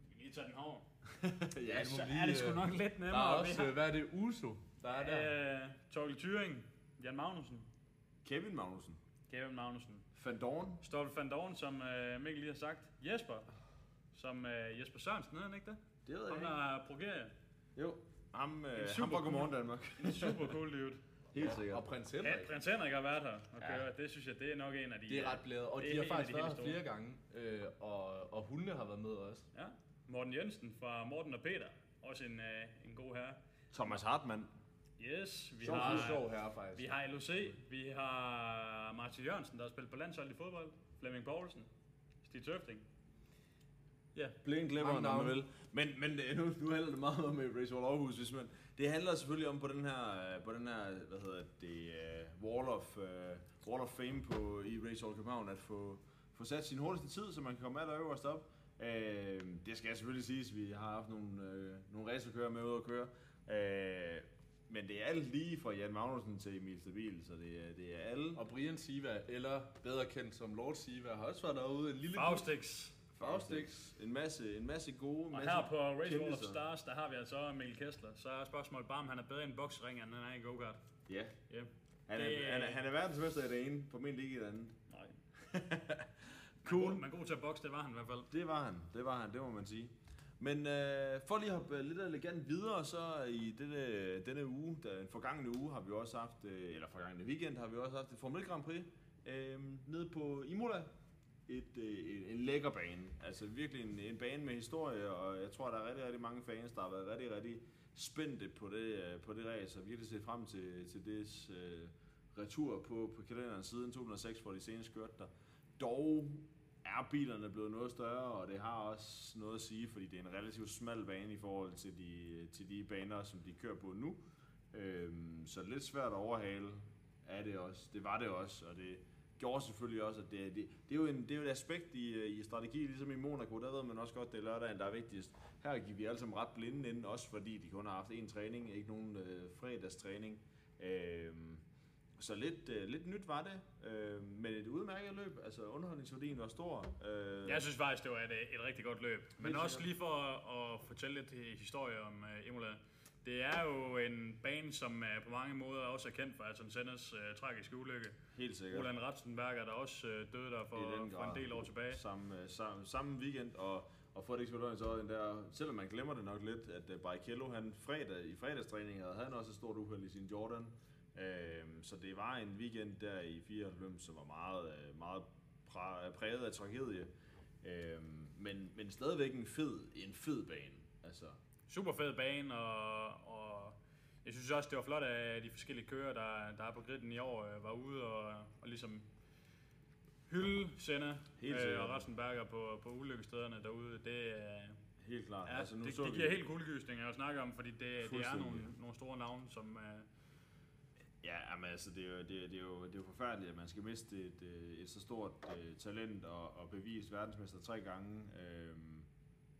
Vi kan lige tage den over. ja, så er det sgu øh, nok lidt Der er nemmere. også, øh, hvad er det, Uso, der er der. Øh, Torkel Thyring, Jan Magnussen, Kevin Magnussen. Kevin Magnussen, Van Dorn. Stoffel van Dorn, som øh, Mikkel lige har sagt, Jesper, som øh, Jesper Sørensen, hedder han ikke det? Det ved Ham jeg der er progerer. Jo. Ham, øh, super ham fra cool. Godmorgen Danmark. En super cool dude. Helt sikkert. Og prins Ja, Henrik. prins Henrik har været her og Ja. køre. Det synes jeg, det er nok en af de... Det er ret blæret, og de er har faktisk de været her flere gange, øh, og, og hundene har været med også. Ja. Morten Jensen fra Morten og Peter. Også en, øh, en god herre. Thomas Hartmann. Yes, vi Sjov, har, sjov her faktisk. vi har LOC, vi har Martin Jørgensen, der har spillet på landshold i fodbold. Flemming Poulsen, Stig Tøfting. Ja, Blink glemmer, når man vil. Men, men øh, nu, nu handler det meget om med Race Wall Aarhus, hvis man... Det handler selvfølgelig om på den her, øh, på den her hvad hedder det, uh, Wall, of, uh, Wall of Fame på, i Race Hall København, at få, få sat sin hurtigste tid, så man kan komme allerøverst op. Uh, det skal jeg selvfølgelig sige, vi har haft nogle, uh, nogle racerkører med ud at køre. Uh, men det er alt lige fra Jan Magnussen til Emil Stabil, så det er, det er alle. Og Brian Siva, eller bedre kendt som Lord Siva, har også været derude en lille Faustix. Faustix. En masse, en masse gode, Og masse her på Race Wall of. Stars, der har vi altså Mikkel Kessler. Så er spørgsmålet bare, om han er bedre i en boksring, end han er i en go-kart. Ja. Ja. Han er, Det- han, er, han er verdensmester i det ene, formentlig ikke i det andet. Nej. Cool. God, men god til at bokse, det var han i hvert fald. Det var han, det var han, det må man sige. Men øh, for lige at hoppe lidt elegant videre, så i denne, denne uge, den forgangne uge, har vi også haft, øh, eller forgangne weekend, har vi også haft et Formel 1 Grand Prix øh, nede på Imola. Et, øh, en- lækker bane. Altså virkelig en, en bane med historie, og jeg tror, der er rigtig, rigtig mange fans, der har været rigtig, rigtig spændte på det, øh, på det race, og virkelig set frem til, til det øh, retur på, på kalenderen siden 2006, hvor de senest kørte der. Dog er bilerne blevet noget større, og det har også noget at sige, fordi det er en relativt smal bane i forhold til de, til de baner, som de kører på nu. Øhm, så lidt svært at overhale er det også. Det var det også, og det gjorde selvfølgelig også, at det, det, det, er, jo en, det er jo et aspekt i, øh, i strategi, ligesom i Monaco, der ved man også godt, det er lørdagen, der er vigtigst. Her gik vi alle sammen ret blinde ind, også fordi de kun har haft én træning, ikke nogen øh, fredagstræning. Øhm, så lidt, øh, lidt nyt var det, øh, men et udmærket løb. Altså underholdningsværdien var stor. Øh, Jeg synes faktisk, det var et, et rigtig godt løb. Men også lige for at, at fortælle lidt historie om uh, Imola. Det er jo en bane, som uh, på mange måder også er kendt for Ayrton Sennas uh, tragiske ulykke. helt sikkert. Roland Ratzenberger, der også uh, døde der for, for en del år tilbage. Samme, øh, samme, samme weekend, og, og være løgn, så den der, selvom man glemmer det nok lidt, at uh, Barrichello, han fredag, i fredagstræning havde han også et stort uheld i sin Jordan. Øhm, så det var en weekend der i 94, som var meget, øh, meget præ- præget af tragedie. Øhm, men, men stadigvæk en fed, en fed bane. Altså, Super fed bane, og, og jeg synes også, det var flot, at de forskellige kører, der, der er på griden i år, øh, var ude og, og ligesom hylde Senna øh, og Ratzenberger på, på ulykkestederne derude. Det, helt klart. Ja, altså, det, så det vi- giver helt kuldegysninger at snakke om, fordi det, det er nogle, nogle store navne, som... Uh, Ja, men altså, det er, jo, det, er, det, er jo, det er jo forfærdeligt, at man skal miste et, øh, et så stort uh, talent og, og bevise verdensmester tre gange. Øhm,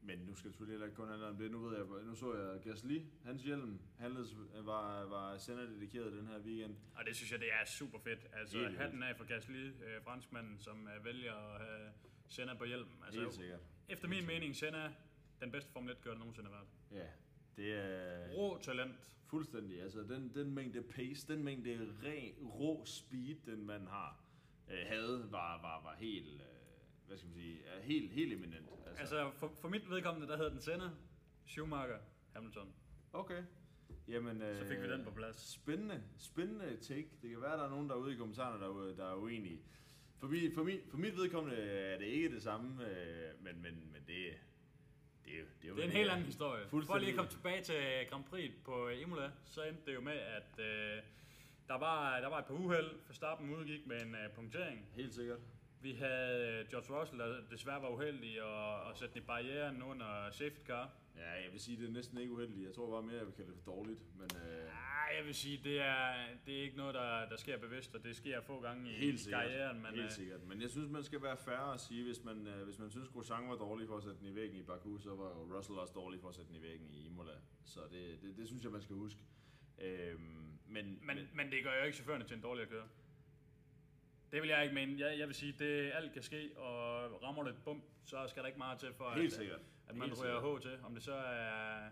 men nu skal det selvfølgelig heller ikke kun handle om det. Nu ved jeg, nu så jeg Gasly, hans hjelm handledes, var, var sender dedikeret den her weekend. Og det synes jeg, det er super fedt. Altså, Helt hatten af for Gasly, øh, franskmanden, som øh, vælger at have Senna på hjelmen. Altså, Helt sikkert. efter min mening, Senna den bedste Formel 1 gør, der nogensinde har været. Ja, det er Rå talent. fuldstændig. Altså den, den mængde pace, den mængde ren, rå speed, den man har, øh, havde, var, var, var helt, øh, hvad skal man sige, er helt, helt eminent. Altså, Altså, for, for mit vedkommende, der hedder den Senna, Schumacher, Hamilton. okay. Jamen, øh, Så fik vi den på plads. Spændende, spændende take. Det kan være, der er nogen derude i kommentarerne, der, er- der er uenige. For, mi, for, mi, for mit vedkommende er det ikke det samme, øh, men, men, men det, det, er jo- det er jo Det er en helt anden historie. For lige at komme tilbage til Grand Prix på Imola, så endte det jo med, at øh, der, var, der var et par uheld. Verstappen udgik med en øh, punktering. Helt sikkert. Vi havde øh, George Russell, der desværre var uheldig at, at sætte i barrieren under safety car. Ja, jeg vil sige, det er næsten ikke uheldigt. Jeg tror bare mere, jeg vil kalde det for dårligt. Men øh, Ah, jeg vil sige, det er, det er ikke noget, der, der sker bevidst, og det sker få gange i helt sikkert. karrieren. Men, helt øh, sikkert. Men jeg synes, man skal være fair at sige, hvis man, øh, hvis man synes, Grosjean var dårlig for at sætte den i væggen i Baku, så var jo Russell også dårlig for at sætte den i væggen i Imola. Så det, det, det synes jeg, man skal huske. Øhm, men, men, men det gør jo ikke chaufførerne til en dårlig at køre. Det vil jeg ikke mene. Jeg, jeg vil sige, det alt kan ske, og rammer det et bump, så skal der ikke meget til for, helt at, sikkert. At man ryger sikkert. H til. Om det så er,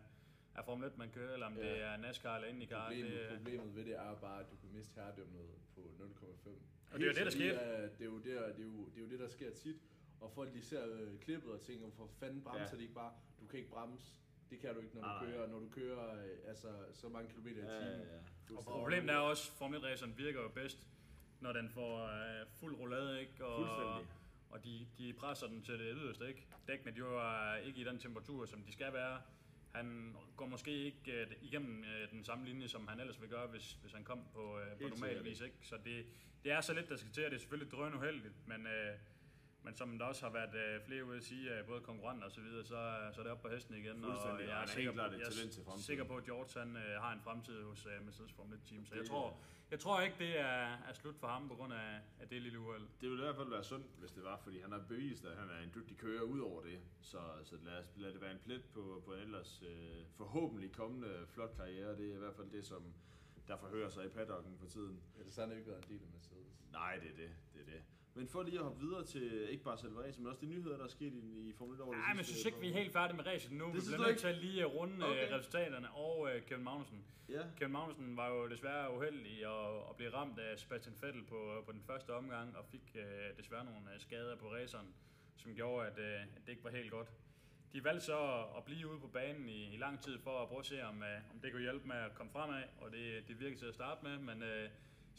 er Formel 1, man kører, eller om Ja. det er NASCAR eller IndyCar. Problemet, Det, problemet ved det er bare, at du kan miste herredømmet på 0,5. Og det er jo det, der øh, Det er jo det, det, er jo, det er jo det, der sker tit. Og folk de ser øh, klippet og tænker, for fanden bremser Ja. de ikke bare? Du kan ikke bremse. Det kan du ikke, når du nej. kører, når du kører øh, altså, så mange kilometer i Ja, timen. ja, ja. og problemet er også, Formel 1-raceren virker jo bedst, når den får øh, fuld roulade, ikke? Og, Fuldstændig. Og de, de presser den til det yderste, ikke? Dækkene, de er ikke i den temperatur, som de skal være. Han går måske ikke øh, igennem øh, den samme linje, som han ellers vil gøre, hvis, hvis han kom på, øh, på normal vis, ikke? Så det, det er så lidt, der skal til, og det er selvfølgelig drøn uheldigt, men, øh, men som der også har været øh, flere ude at sige, øh, både konkurrenter og så videre, så, så er det op på hesten igen. Og jeg er er, helt sikker, klart på, et jeg er sikker på, at George han, øh, har en fremtid hos øh, Mercedes Formel 1 Team. Så jeg Det- tror, jeg tror ikke, det er, er slut for ham på grund af, af det lille uheld. Det ville i hvert fald være sundt, hvis det var, fordi han har bevist, at han er en dygtig kører ud over det. Så, så lad, os, lad det være en plet på, på en ellers øh, forhåbentlig kommende flot karriere. Det er i hvert fald det, som der forhører sig i paddocken for tiden. Ellers har han ikke været en del af Mercedes. Nej, det er det. det, er det. Men for lige at hoppe videre til ikke bare selve racen, men også de nyheder, der er sket i, i Formel 1 over Nej, men jeg synes ikke, vi er helt færdige med racen nu. Det vi bliver nødt til at lige runde Okay. okay. resultaterne og øh, Kevin Magnussen. Ja, Kevin Magnussen var jo desværre uheldig at, at blive ramt af Sebastian Vettel på, på den første omgang, og fik øh, desværre nogle øh, skader på raceren, som gjorde, at, øh, at det ikke var helt godt. De valgte så at blive ude på banen i, i lang tid for at prøve at se, om, øh, om det kunne hjælpe med at komme fremad, og det, det virkede til at starte med, men øh,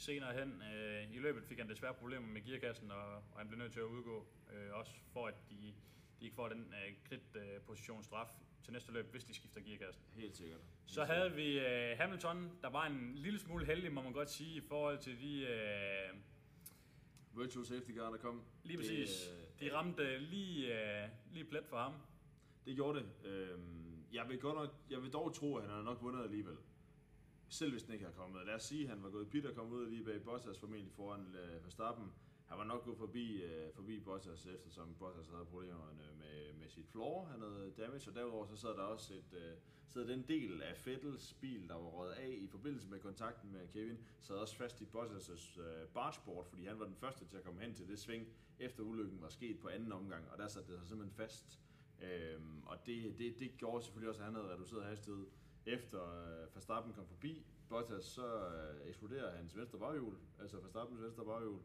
senere hen øh, i løbet fik han desværre problemer med gearkassen, og, og han blev nødt til at udgå, øh, også for at de, de ikke får den øh, krit øh, position straf til næste løb, hvis de skifter gearkassen. helt sikkert. Så havde vi øh, Hamilton, der var en lille smule heldig, må man godt sige, i forhold til de... Øh, Virtual safety car, der kom. lige Det, præcis. øh, De ramte lige, øh, lige plet for ham. Det gjorde det. Øhm, jeg vil godt nok, jeg vil dog tro, at han har nok vundet alligevel. Selv hvis den ikke har kommet. Lad os sige, at han var gået pit og kommet ud lige bag Bottas formentlig foran øh, Verstappen. Han var nok gået forbi, øh, forbi Bottas, eftersom Bottas havde problemer med, med sit floor. Han havde damage, og derudover så sad der også et, øh, sad den del af Fettels bil, der var røget af i forbindelse med kontakten med Kevin, sad også fast i Bottas' øh, bargeboard, fordi han var den første til at komme hen til det sving, efter ulykken var sket på anden omgang, og der satte det sig simpelthen fast. Øhm, og det, det, det gjorde selvfølgelig også, at han havde reduceret hastighed. Efter øh, Verstappen kom forbi Bottas, så øh, eksploderer hans venstre baghjul, altså Verstappens venstre baghjul.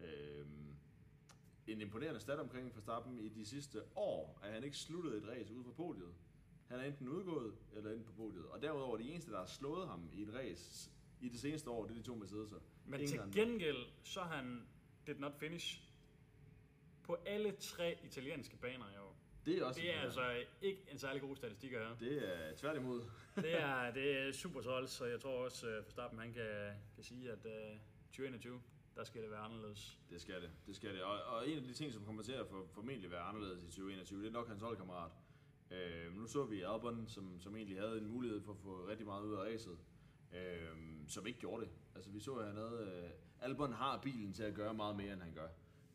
Øhm, en imponerende stat omkring Verstappen i de sidste år, at han ikke sluttede et race ude på podiet. Han er enten udgået eller inde på podiet. Og derudover, de eneste, der har slået ham i et race i det seneste år, det er de to Mercedes'er. Men Ingen til gengæld, så han did not finish på alle tre italienske baner i år. Det er også Det er altså ikke en særlig god statistik at have. Det er tværtimod. Det er, det er super træls, så jeg tror også, at Verstappen han kan, kan sige, at uh, 2021, der skal det være anderledes. Det skal det, det skal det. Og, og en af de ting, som kommer til at for, formentlig være anderledes i 2021, det er nok hans holdkammerat. Øh, nu så vi Albon, som, som egentlig havde en mulighed for at få rigtig meget ud af racet, øh, som ikke gjorde det. Altså vi så, at han havde... Øh, Albon har bilen til at gøre meget mere, end han gør.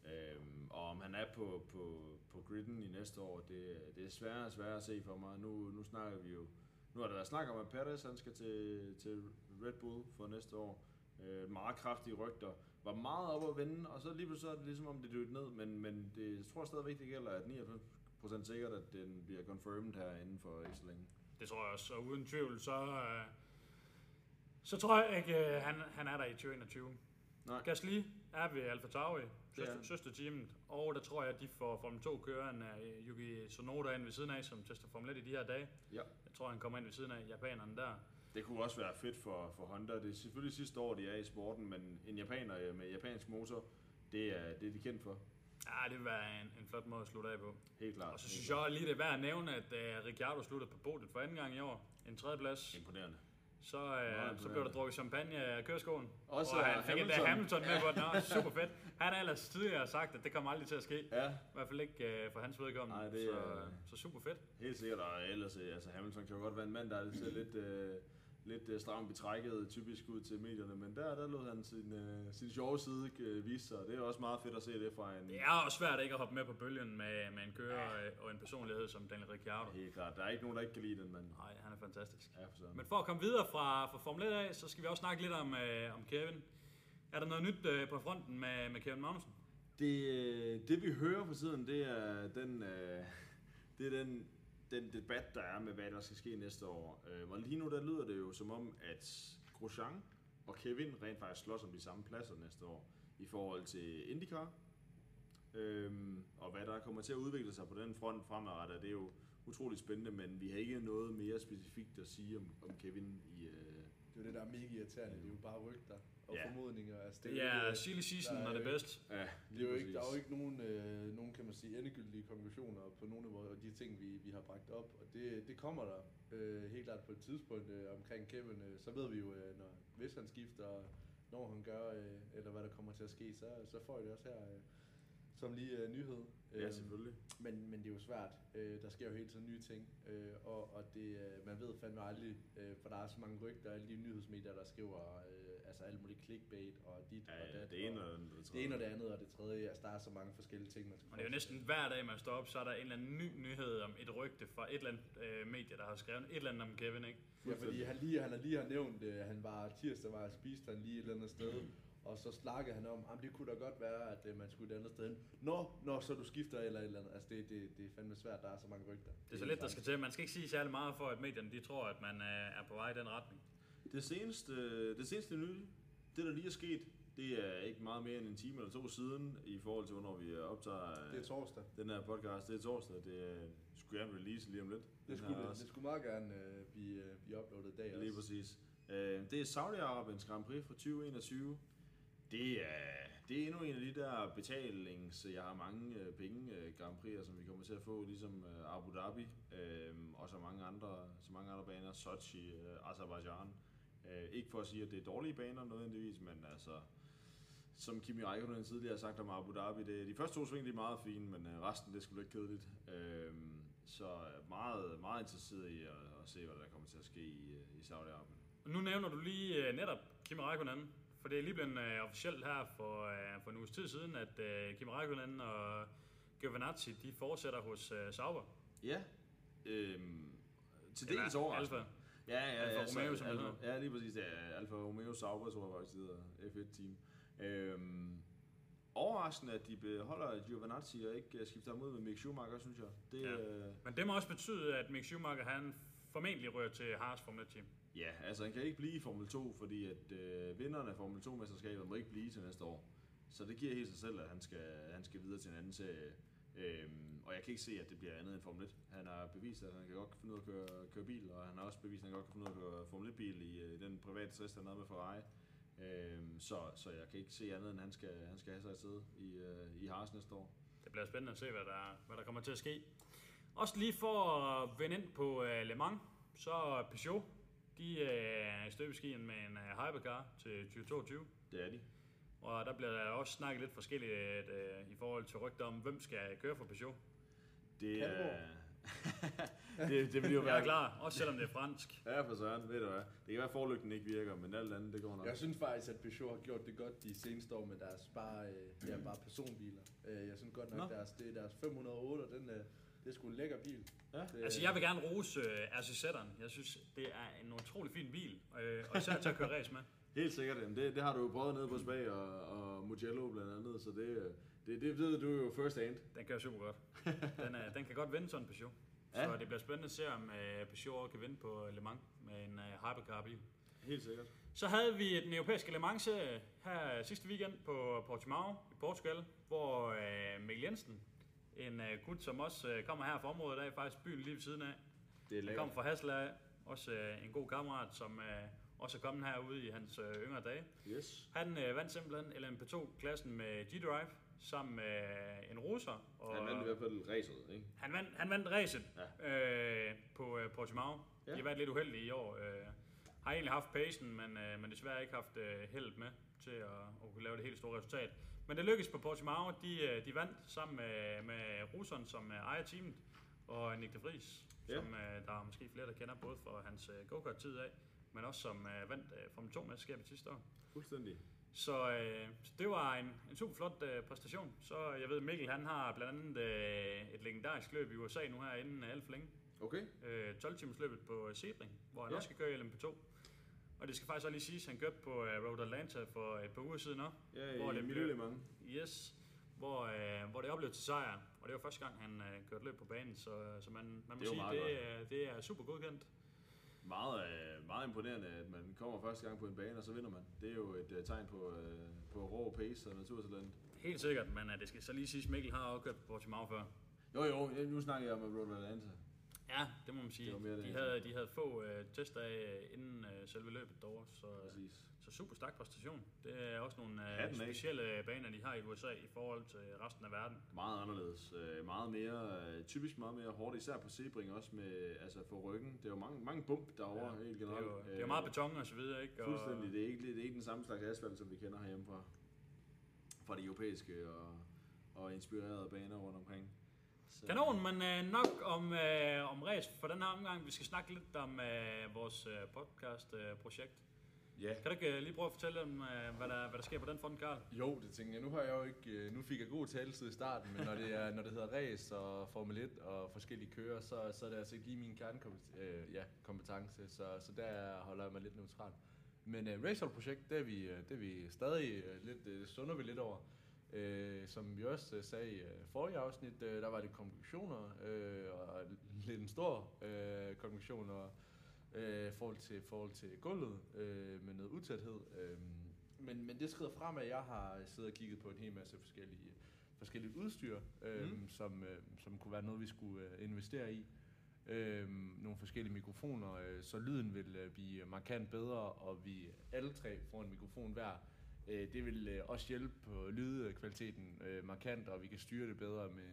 Øh, og om han er på, på, på gridden i næste år, det, det er sværere og sværere at se for mig. Nu, nu snakker vi jo, nu har der været snak om, at Perez han skal til, til Red Bull for næste år. Øh, meget kraftige rygter. Var meget op at vende, og så lige pludselig så er det ligesom om det døde ned, men, men det jeg tror stadigvæk, det gælder, at 99% sikkert, at den bliver confirmed her inden for ikke så længe. Det tror jeg også, og uden tvivl, så, øh, så tror jeg ikke, øh, han, han er der i 2021. Nej. Gasly er ved Alfa Tauri, er søster, han. søsterteamet, og der tror jeg, at de får Formel 2 køren af Yuki Tsunoda ind ved siden af, som tester Formel 1 i de her dage. Ja. Jeg tror, han kommer ind ved siden af japanerne der. Det kunne også være fedt for, for Honda. Det er selvfølgelig sidste år, de er i sporten, men en japaner øh, med japansk motor, det er, det er de kendt for. Ja, det vil være en, en flot måde at slutte af på. Helt klart. Og så synes jeg også lige, det er værd at nævne, at uh, Ricciardo sluttede på podiet for anden gang i år. En tredjeplads. klart. Imponerende. Så, imponerende. så blev der drukket champagne af køreskoen. Også og han fik endda Hamilton. Hamilton med på den. Nå, super fedt. Han har ellers tidligere sagt, at det kommer aldrig til at ske. Ja, I hvert fald ikke uh, for hans vedkommende. Nej, det så, er- så super fedt. helt sikkert. Og ellers, øh, altså Hamilton kan jo godt være en mand, der er lidt, lidt, øh, lidt øh, stramt betrækket, typisk ud til medierne, men der, der lod han sin, øh, sin sjove side øh, vise sig. Det er også meget fedt at se det fra en... Det er også svært ikke at hoppe med på bølgen med, med en kører øh, og en personlighed som Daniel Ricciardo. Helt klart. Der er ikke nogen, der ikke kan lide den mand. Nej, han er fantastisk. Ja, for sådan. Men for at komme videre fra, fra Formel 1 af, så skal vi også snakke lidt om, øh, om Kevin. Er der noget nyt øh, på fronten med, med Kevin Magnussen? Det, øh, det vi hører for tiden, det er den, øh, det er den, den debat, der er med, hvad der skal ske næste år. Øh, og lige nu der lyder det jo som om, at Grosjean og Kevin rent faktisk slås om de samme pladser næste år i forhold til IndyCar. Øhm, og hvad der kommer til at udvikle sig på den front fremadrettet, det er jo utroligt spændende, men vi har ikke noget mere specifikt at sige om, om Kevin i... Øh, det er jo det, der er mega irriterende. Det er jo bare rygter og Ja. formodninger. Altså, Det er ikke- silly season, er når det er jo bedst. ja, Det er jo ikke, der er jo ikke nogen, øh, nogen, kan man sige, endegyldige konklusioner på nogle af vores- de ting, vi, vi har bragt op. Og det, det kommer der øh, helt klart på et tidspunkt øh, omkring Kevin. Øh, så ved vi jo, øh, når, hvis han skifter, når han gør, øh, eller hvad der kommer til at ske, så, så får I det også her øh, som lige øh, nyhed. Ja, Øh, selvfølgelig. Men, men det er jo svært. Øh, der sker jo hele tiden nye ting. Øh, og og det, øh, man ved fandme aldrig, øh, for der er så mange rygter, alle de nyhedsmedier, der skriver øh, altså alt muligt clickbait og dit og Ja, dat. det ene og, og det det ene og det andet og det tredje. Altså, der er så mange forskellige ting, man skal Og det er jo næsten hver dag, man står op, så er der en eller anden ny nyhed om et rygte fra et eller andet øh, medie, der har skrevet et eller andet om Kevin, ikke? Ja, fordi han lige, han har lige har nævnt, at han var tirsdag, var spiste han lige et eller andet sted, og så snakkede han om, at det kunne da godt være, at øh, man skulle et andet sted hen. Nå, nå, så du skifter eller et eller andet. Altså, det, det, det er fandme svært, der er så mange rygter. Det er så lidt, der skal til. Man skal ikke sige særlig meget for, at medierne de tror, at man øh, er på vej i den retning. Det seneste, det seneste nye, det der lige er sket, det er ikke meget mere end en time eller to siden, i forhold til, hvornår vi optager Det er torsdag. den her podcast. Det er torsdag. Det er, skulle gerne release lige om lidt. Det skulle, det, også. det skulle meget gerne øh, blive, øh, blive uploadet i dag Lige også. præcis. Øh, det er Saudi-Arabiens Grand Prix fra 2021. Det er, det er endnu en af de der betalings, jeg har mange øh, penge øh, Grand Prix'er, som vi kommer til at få, ligesom øh, Abu Dhabi, øh, og så mange andre, så mange andre baner, Sochi, øh, Azerbaijan. Øh, ikke for at sige, at det er dårlige baner nødvendigvis, men altså, som Kimi Räikkönen tidligere har sagt om Abu Dhabi, det, de første to sving de er meget fine, men øh, resten det skulle sgu lidt kedeligt. Øh, så meget, meget interesseret i at, at se, hvad der kommer til at ske i, øh, i Saudi-Arabien. Og nu nævner du lige øh, netop Kimi Räikkönen, for det er lige blevet øh, officielt her for, øh, for en uges tid siden, at øh, Kimi Räikkönen og Giovinazzi, de fortsætter hos øh, Sauber. Ja, øhm, til Eller dels overraskende. Alfa. Ja, ja, Alfa ja, Romeo, som Alfa, hedder. ja, lige præcis. Ja, Alfa Romeo Sauber, tror jeg faktisk, det hedder F1-team. Øhm, overraskende, at de beholder Giovinazzi og ikke øh, skifter ham ud med Mick Schumacher, synes jeg. Det, Ja. øh, Men det må også betyde, at Mick Schumacher han formentlig rører til Haas Formel 1-team ja, altså han kan ikke blive i Formel 2, fordi at øh, vinderne af Formel 2-mesterskabet må ikke blive til næste år. Så det giver helt sig selv, at han skal, han skal videre til en anden serie. Øhm, og jeg kan ikke se, at det bliver andet end Formel 1. Han har bevist, at han kan godt finde ud af at køre, køre bil, og han har også bevist, at han godt kan finde ud af at køre Formel 1-bil i, øh, i den private test, han havde med Ferrari. Øhm, så, så jeg kan ikke se andet, end han skal, han skal have sig et i, øh, i Haas næste år. Det bliver spændende at se, hvad der, hvad der kommer til at ske. Også lige for at vende ind på øh, Le Mans, så Peugeot, de uh, er i støbeskien med en uh, hypercar til 2022. Det er de. Og der bliver der også snakket lidt forskelligt uh, i forhold til rygter om, hvem skal køre for Peugeot. Det er... det, det vil jo være er klar, også selvom det er fransk. Ja, for søren, ved du hvad. Det kan være, at forlygten ikke virker, men alt andet, det går nok. Jeg synes faktisk, at Peugeot har gjort det godt de seneste år med deres bare, øh, ja, bare personbiler. Øh, jeg synes godt nok, Nå. deres, det er deres 508, den, øh, det er sgu en lækker bil. Ja. Det, Altså, jeg vil gerne rose uh, RC7'eren. Jeg synes, det er en utrolig fin bil, øh, og især til at køre race med. Helt sikkert, jamen det, det har du jo prøvet nede på Spag og, og Mugello blandt andet, så det, det, det ved du jo first hand. Den kører super godt. Den, er, den kan godt vinde sådan en Peugeot. Så Ja. det bliver spændende at se, om uh, Peugeot kan vinde på Le Mans med en uh, hypercar-bil. Helt sikkert. Så havde vi den europæiske Le Mans her sidste weekend på Portimao i Portugal, hvor uh, Mikkel Jensen, en uh, gut, som også uh, kommer her fra området af, faktisk byen lige ved siden af, Det er Han lækkert. kommer fra Hasla også uh, en god kammerat, som uh, også er kommet herude i hans uh, yngre dage. Yes. Han uh, vandt simpelthen LMP2-klassen med G-Drive sammen med en russer. Og Han vandt i hvert fald racet, ikke? han vandt, han vandt racet ja. øh, på øh, Portimao. Ja. De har været lidt uheldige i år. Øh, har egentlig haft pacen, men, øh, men desværre ikke haft øh, held med til at, at kunne lave det helt store resultat. Men det lykkedes på Portimao. De, øh, de vandt sammen med, med russeren, som øh, ejer teamet, og Nick de Vries, Ja. som øh, der er måske flere, der kender både fra hans go-kart-tid af, men også som vandt Formel 2-mesterskabet sidste år. Fuldstændig. Så, øh, så det var en, en super flot øh, præstation. Så jeg ved, Mikkel han har blandt andet øh, et legendarisk løb i USA nu her inden alt for længe. Okay. Øh, 12 timers løbet på Sebring, hvor han ja. også skal køre i LMP2. Og det skal faktisk også lige siges, at han kørte på øh, Road Atlanta for et par uger siden også. Ja, Hvor i det blev-. Yes. Hvor, øh, hvor det oplevede til sejr. Og det var første gang, han øh, kørte løb på banen. Så, så man, man må Det sige, det, er, det er super godkendt. Meget, øh, meget imponerende, at man kommer første gang på en bane, og så vinder man. Det er jo et øh, tegn på, øh, på rå pace og naturtalent. Helt sikkert, men øh, det skal så lige siges, Mikkel har også kørt på Portimao før. Jo, jo, nu snakker jeg om Road Atlanta. Ja, det må man sige. Det var mere de, havde, de havde få øh, tester af øh, inden øh, selve løbet derovre, så, Præcis. så super stærk præstation. Det er også nogle øh, Hatten specielle baner, de har i USA i forhold til resten af verden. Meget anderledes. Øh, meget mere, øh, typisk meget mere hårdt, især på Sebring også med, altså for ryggen. Det er jo mange, mange bump derovre, ja, helt Det er generelt. jo, det er jo meget beton og så videre, ikke? Og, Fuldstændig. Det er, ikke, det er ikke den samme slags asfalt, som vi kender herhjemme fra, fra de europæiske og, og inspirerede baner rundt omkring. Så, Kanon, men øh, nok om, øh, om race for den her omgang. Vi skal snakke lidt om øh, vores øh, podcast-projekt. Ja. kan du ikke øh, lige prøve at fortælle dem, øh, hvad, der, hvad der sker på den front, Karl? Jo, det tænker jeg. Nu har jeg jo ikke, øh, nu fik jeg god taletid i starten, men når det, er, når det hedder race og Formel 1 og forskellige kører, så, så er det altså lige min kernekompetence, øh, ja, kompetence, så, så der holder jeg mig lidt neutral. Men uh, racehold-projekt, det er vi, øh, det er vi stadig uh, lidt, uh, stunder vi lidt over. Uh, som vi også uh, sagde i uh, forrige afsnit, uh, der var det konklusioner, uh, og lidt en stor uh, konklusion, og øh, forhold, til, forhold til gulvet øh, med noget utæthed. Øh, men, men det skrider frem, at jeg har siddet og kigget på en hel masse forskellige, forskellige udstyr, øh, mm. som, øh, som kunne være noget, vi skulle øh, investere i. Øh, nogle forskellige mikrofoner, øh, så lyden vil øh, blive markant bedre, og vi alle tre får en mikrofon hver. Øh, det vil øh, også hjælpe på lydkvaliteten øh, markant, og vi kan styre det bedre med,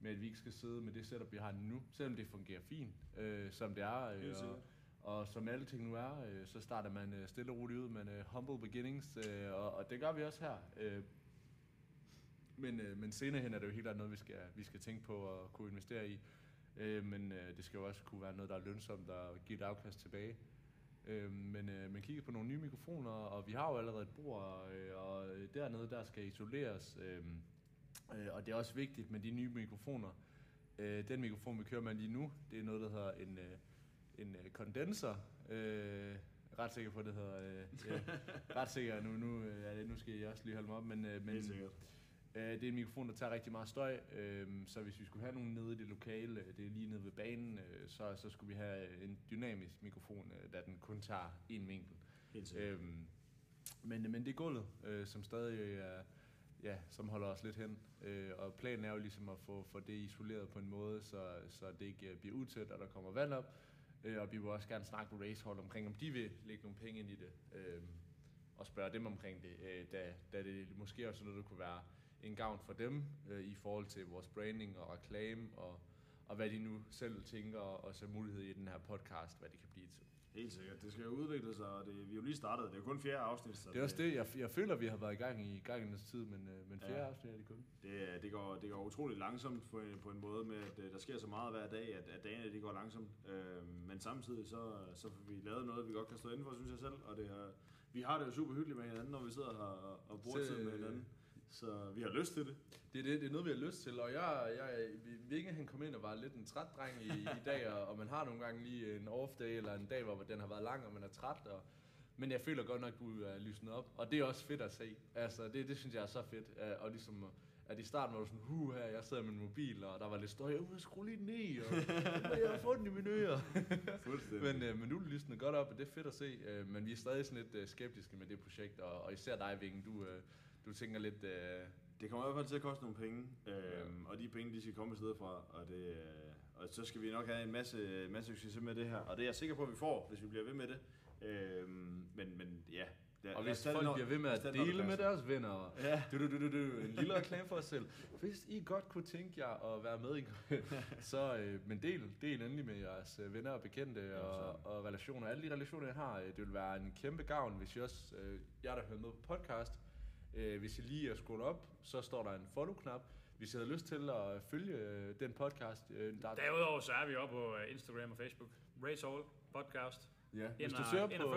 med at vi ikke skal sidde med det setup, vi har nu, selvom det fungerer fint, øh, som det er. Øh, og, og som alle ting nu er, øh, så starter man øh, stille og roligt ud, øh, humble beginnings, øh, og, og det gør vi også her. Øh, men, øh, men senere hen er det jo helt klart noget, vi skal, vi skal tænke på at kunne investere i. Øh, men øh, det skal jo også kunne være noget, der er lønsomt og give et afkast tilbage. Øh, men øh, man kigger på nogle nye mikrofoner, og vi har jo allerede et bord, øh, og dernede der skal isoleres. Øh, øh, og det er også vigtigt med de nye mikrofoner. Øh, den mikrofon, vi kører med lige nu, det er noget, der hedder en, øh, en øh, kondenser. Øh, ret sikker på, det hedder... Øh, ja, ret sikker nu, nu, øh, nu skal jeg også lige holde mig op, men, øh, men Helt sikkert. Øh, det er en mikrofon, der tager rigtig meget støj, øh, så hvis vi skulle have nogen nede i det lokale, øh, det er lige nede ved banen, øh, så, så skulle vi have en dynamisk mikrofon, øh, da den kun tager en vinkel. Helt. Øhm, men, men det er gulvet, øh, som stadig er, ja, som holder os lidt hen. Øh, og planen er jo ligesom at få, få det isoleret på en måde, så, så det ikke øh, bliver utæt, og der kommer vand op. Øh, og vi vil også gerne snakke med racehold omkring, om de vil lægge nogle penge ind i det. Øh, og spørge dem omkring det, øh, da, da det måske også er noget, der kunne være en gavn for dem øh, i forhold til vores branding og reklame og, og hvad de nu selv tænker og ser mulighed i den her podcast, hvad det kan blive til. Helt sikkert. Det skal jo udvikle sig, og det, vi jo lige startet. Det er kun fjerde afsnit. Så Det er også det, jeg, jeg føler, vi har været i gang i gang i en tid, men, øh, men fjerde Ja. afsnit er det kun. Det, det, går, det går utroligt langsomt på en, på en måde med, at øh, der sker så meget hver dag, at, at dagene de går langsomt. Øh, men samtidig så, så får vi lavet noget, vi godt kan stå inden for, synes jeg selv. Og det har, vi har det jo super hyggeligt med hinanden, når vi sidder her og, og bruger Så, tid med øh, hinanden. Så vi har lyst til det. Det er, det, det er noget, vi har lyst til, og jeg, jeg Vinge han kom ind og var lidt en træt dreng i, i dag, og, og man har nogle gange lige en off day, eller en dag, hvor den har været lang, og man er træt, og, men jeg føler godt nok, du er lysnet op, og det er også fedt at se. Altså, det, det synes jeg er så fedt, og ligesom, at i starten var du sådan, hu her, jeg sidder med min mobil, og der var lidt støj, jeg vil skrue lige ned, og jeg har fået den i mine ører. Fuldstændig. Men, øh, men nu er det lysnet godt op, og det er fedt at se. Øh, men vi er stadig sådan lidt øh, skeptiske med det projekt, og, og især dig, Vinge, du, øh, du tænker lidt... Øh, Det kommer i hvert fald til at koste nogle penge, øhm, og de penge, de skal komme et sted fra, og, det, øh, og så skal vi nok have en masse, masse succes med det her, og det er jeg sikker på, at vi får, hvis vi bliver ved med det. Øhm, men, men ja, det, og hvis folk når- bliver ved med at dele med deres venner, Ja. du, du, du, du, du, en lille reklame for os selv. Hvis I godt kunne tænke jer at være med, i, så øh, men del, del endelig med jeres øh, venner og bekendte og, og relationer. Alle de relationer, jeg har, øh, det vil være en kæmpe gavn, hvis I også, øh, jer der hører med på podcast, øh, hvis I lige er scrollet op, så står der en follow-knap. Hvis I har lyst til at følge øh, den podcast, øh, der er Derudover så er vi oppe på øh, Instagram og Facebook. Race All Podcast. Ja, hvis du søger på,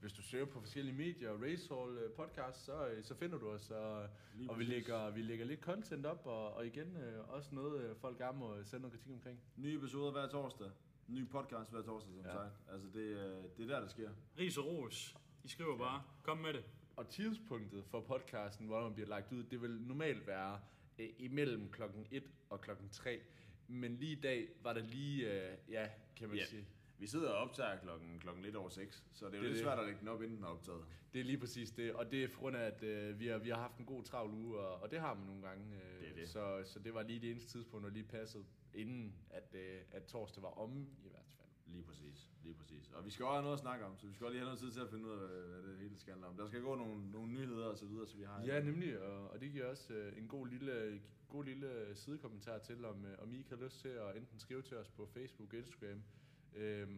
hvis du søger på forskellige medier, Racehall øh, podcast, så, så finder du os, og, Lige og vi lægger, vi lægger lidt content op, og, og igen også noget, folk gerne må sende noget kritik omkring. Nye episoder hver torsdag. Ny podcast hver torsdag, som Ja. ja. sagt. Altså, det, det er der, det sker. Ris og ros. I skriver bare. Kom med det. Og tidspunktet for podcasten, hvor man bliver lagt ud, det vil normalt være øh, imellem klokken 1 og klokken 3. Men lige i dag var det lige, øh, ja, kan man Ja. sige. Vi sidder og optager klokken, klokken lidt over 6, så det er jo Det lidt det. svært at lægge den op, inden den er optaget. Det er lige præcis det, og det er på grund af, at øh, vi, har, vi har haft en god travl uge, og, og det har man nogle gange. Øh, Det det. Så, så det var lige det eneste tidspunkt, der lige passede, inden at, øh, at torsdag var omme i hvert fald. Lige præcis, lige præcis. Og vi skal også have noget at snakke om, så vi skal også lige have noget tid til at finde ud af, hvad- det hele skal handle om. Der skal gå nogle, nogle nyheder og så videre, så vi har... Ja, nemlig, og, og det giver også øh, en god lille, god lille øh, sidekommentar til, om, øh, om I ikke har lyst til at enten skrive til os på Facebook Instagram, øh,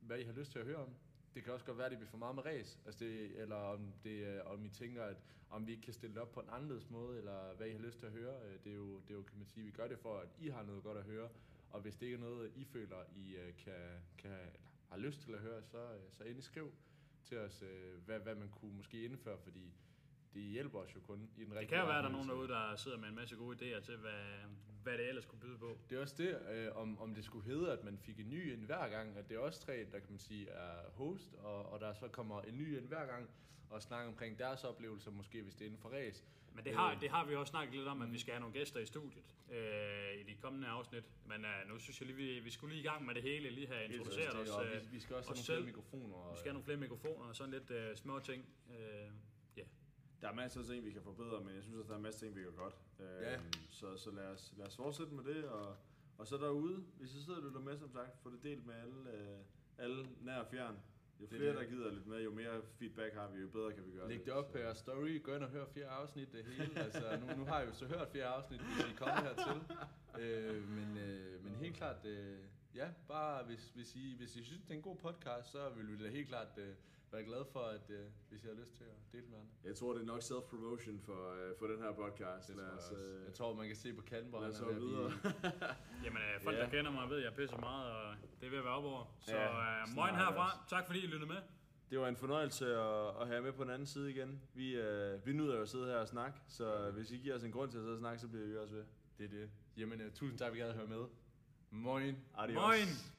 hvad I har lyst til at høre om. Det kan også godt være, at det bliver for meget med ræs, altså det, eller om, det, øh, om I tænker, at om vi ikke kan stille det op på en anderledes måde, eller hvad I har lyst til at høre. Øh, det er jo, det er jo kan man sige, vi gør det for, at I har noget godt at høre, og hvis det ikke er noget, I føler, I øh, kan, kan, har lyst til at høre, så, øh, så endelig skriv til os, øh, hvad, hvad man kunne måske indføre, fordi det hjælper os jo kun i den rigtige Det kan jo være, at der er nogen derude, der sidder med en masse gode idéer til, hvad, hvad det ellers kunne byde på. Det er også det, øh, om, om det skulle hedde, at man fik en ny ind hver gang, at det er også tre, der kan man sige er host, og, og der så kommer en ny ind hver gang, og snakke omkring deres oplevelser, måske hvis det er inden for ræs. Men det har, Øh. det har vi også snakket lidt om, at vi skal have nogle gæster i studiet øh, i de kommende afsnit. Men øh, nu synes jeg lige, vi, vi skulle lige i gang med det hele, lige have introduceret os. og Øh, vi, vi skal også have nogle flere selv. mikrofoner. Og, vi skal have nogle flere mikrofoner og sådan lidt øh, små ting. Øh, Der er masser af ting, vi kan forbedre, men jeg synes også, der er masser af ting, vi gør godt. Øhm, Ja. Så, så lad, os, lad os fortsætte med det, og, og så derude, hvis I sidder og lytter med, som sagt, få det delt med alle, øh, alle nær og fjern. Jo er flere, det. der gider lidt med, jo mere feedback har vi, jo bedre kan vi gøre Læg det op på jeres story, gå ind og hør fjerde afsnit det hele. altså, nu, nu har I jo så hørt fjerde afsnit, hvis I kommer hertil. Øh, men, øh, men helt klart, øh, ja, bare hvis, hvis, I, hvis I synes, det er en god podcast, så vil vi da helt klart øh, være glade for, at øh, hvis I har lyst til at dele med andre. Jeg tror, det er nok self-promotion for, øh, for den her podcast. Det Lad tror jeg, os, også. øh, jeg tror, man kan se på Kalden, hvor lad han os er ved videre. jamen, øh, folk, Ja. der kender mig, ved, at jeg pisser meget, og det er ved at være op over. Så Ja, øh, morgen jeg herfra. også. Tak fordi I lyttede med. Det var en fornøjelse at, at have med på den anden side igen. Vi, øh, vi nyder jo at sidde her og snakke, så hvis I giver os en grund til at sidde og snakke, så bliver vi også ved. Det er det. Jamen, uh, tusind tak, vi gad at høre med. Moin. Adios. Moin.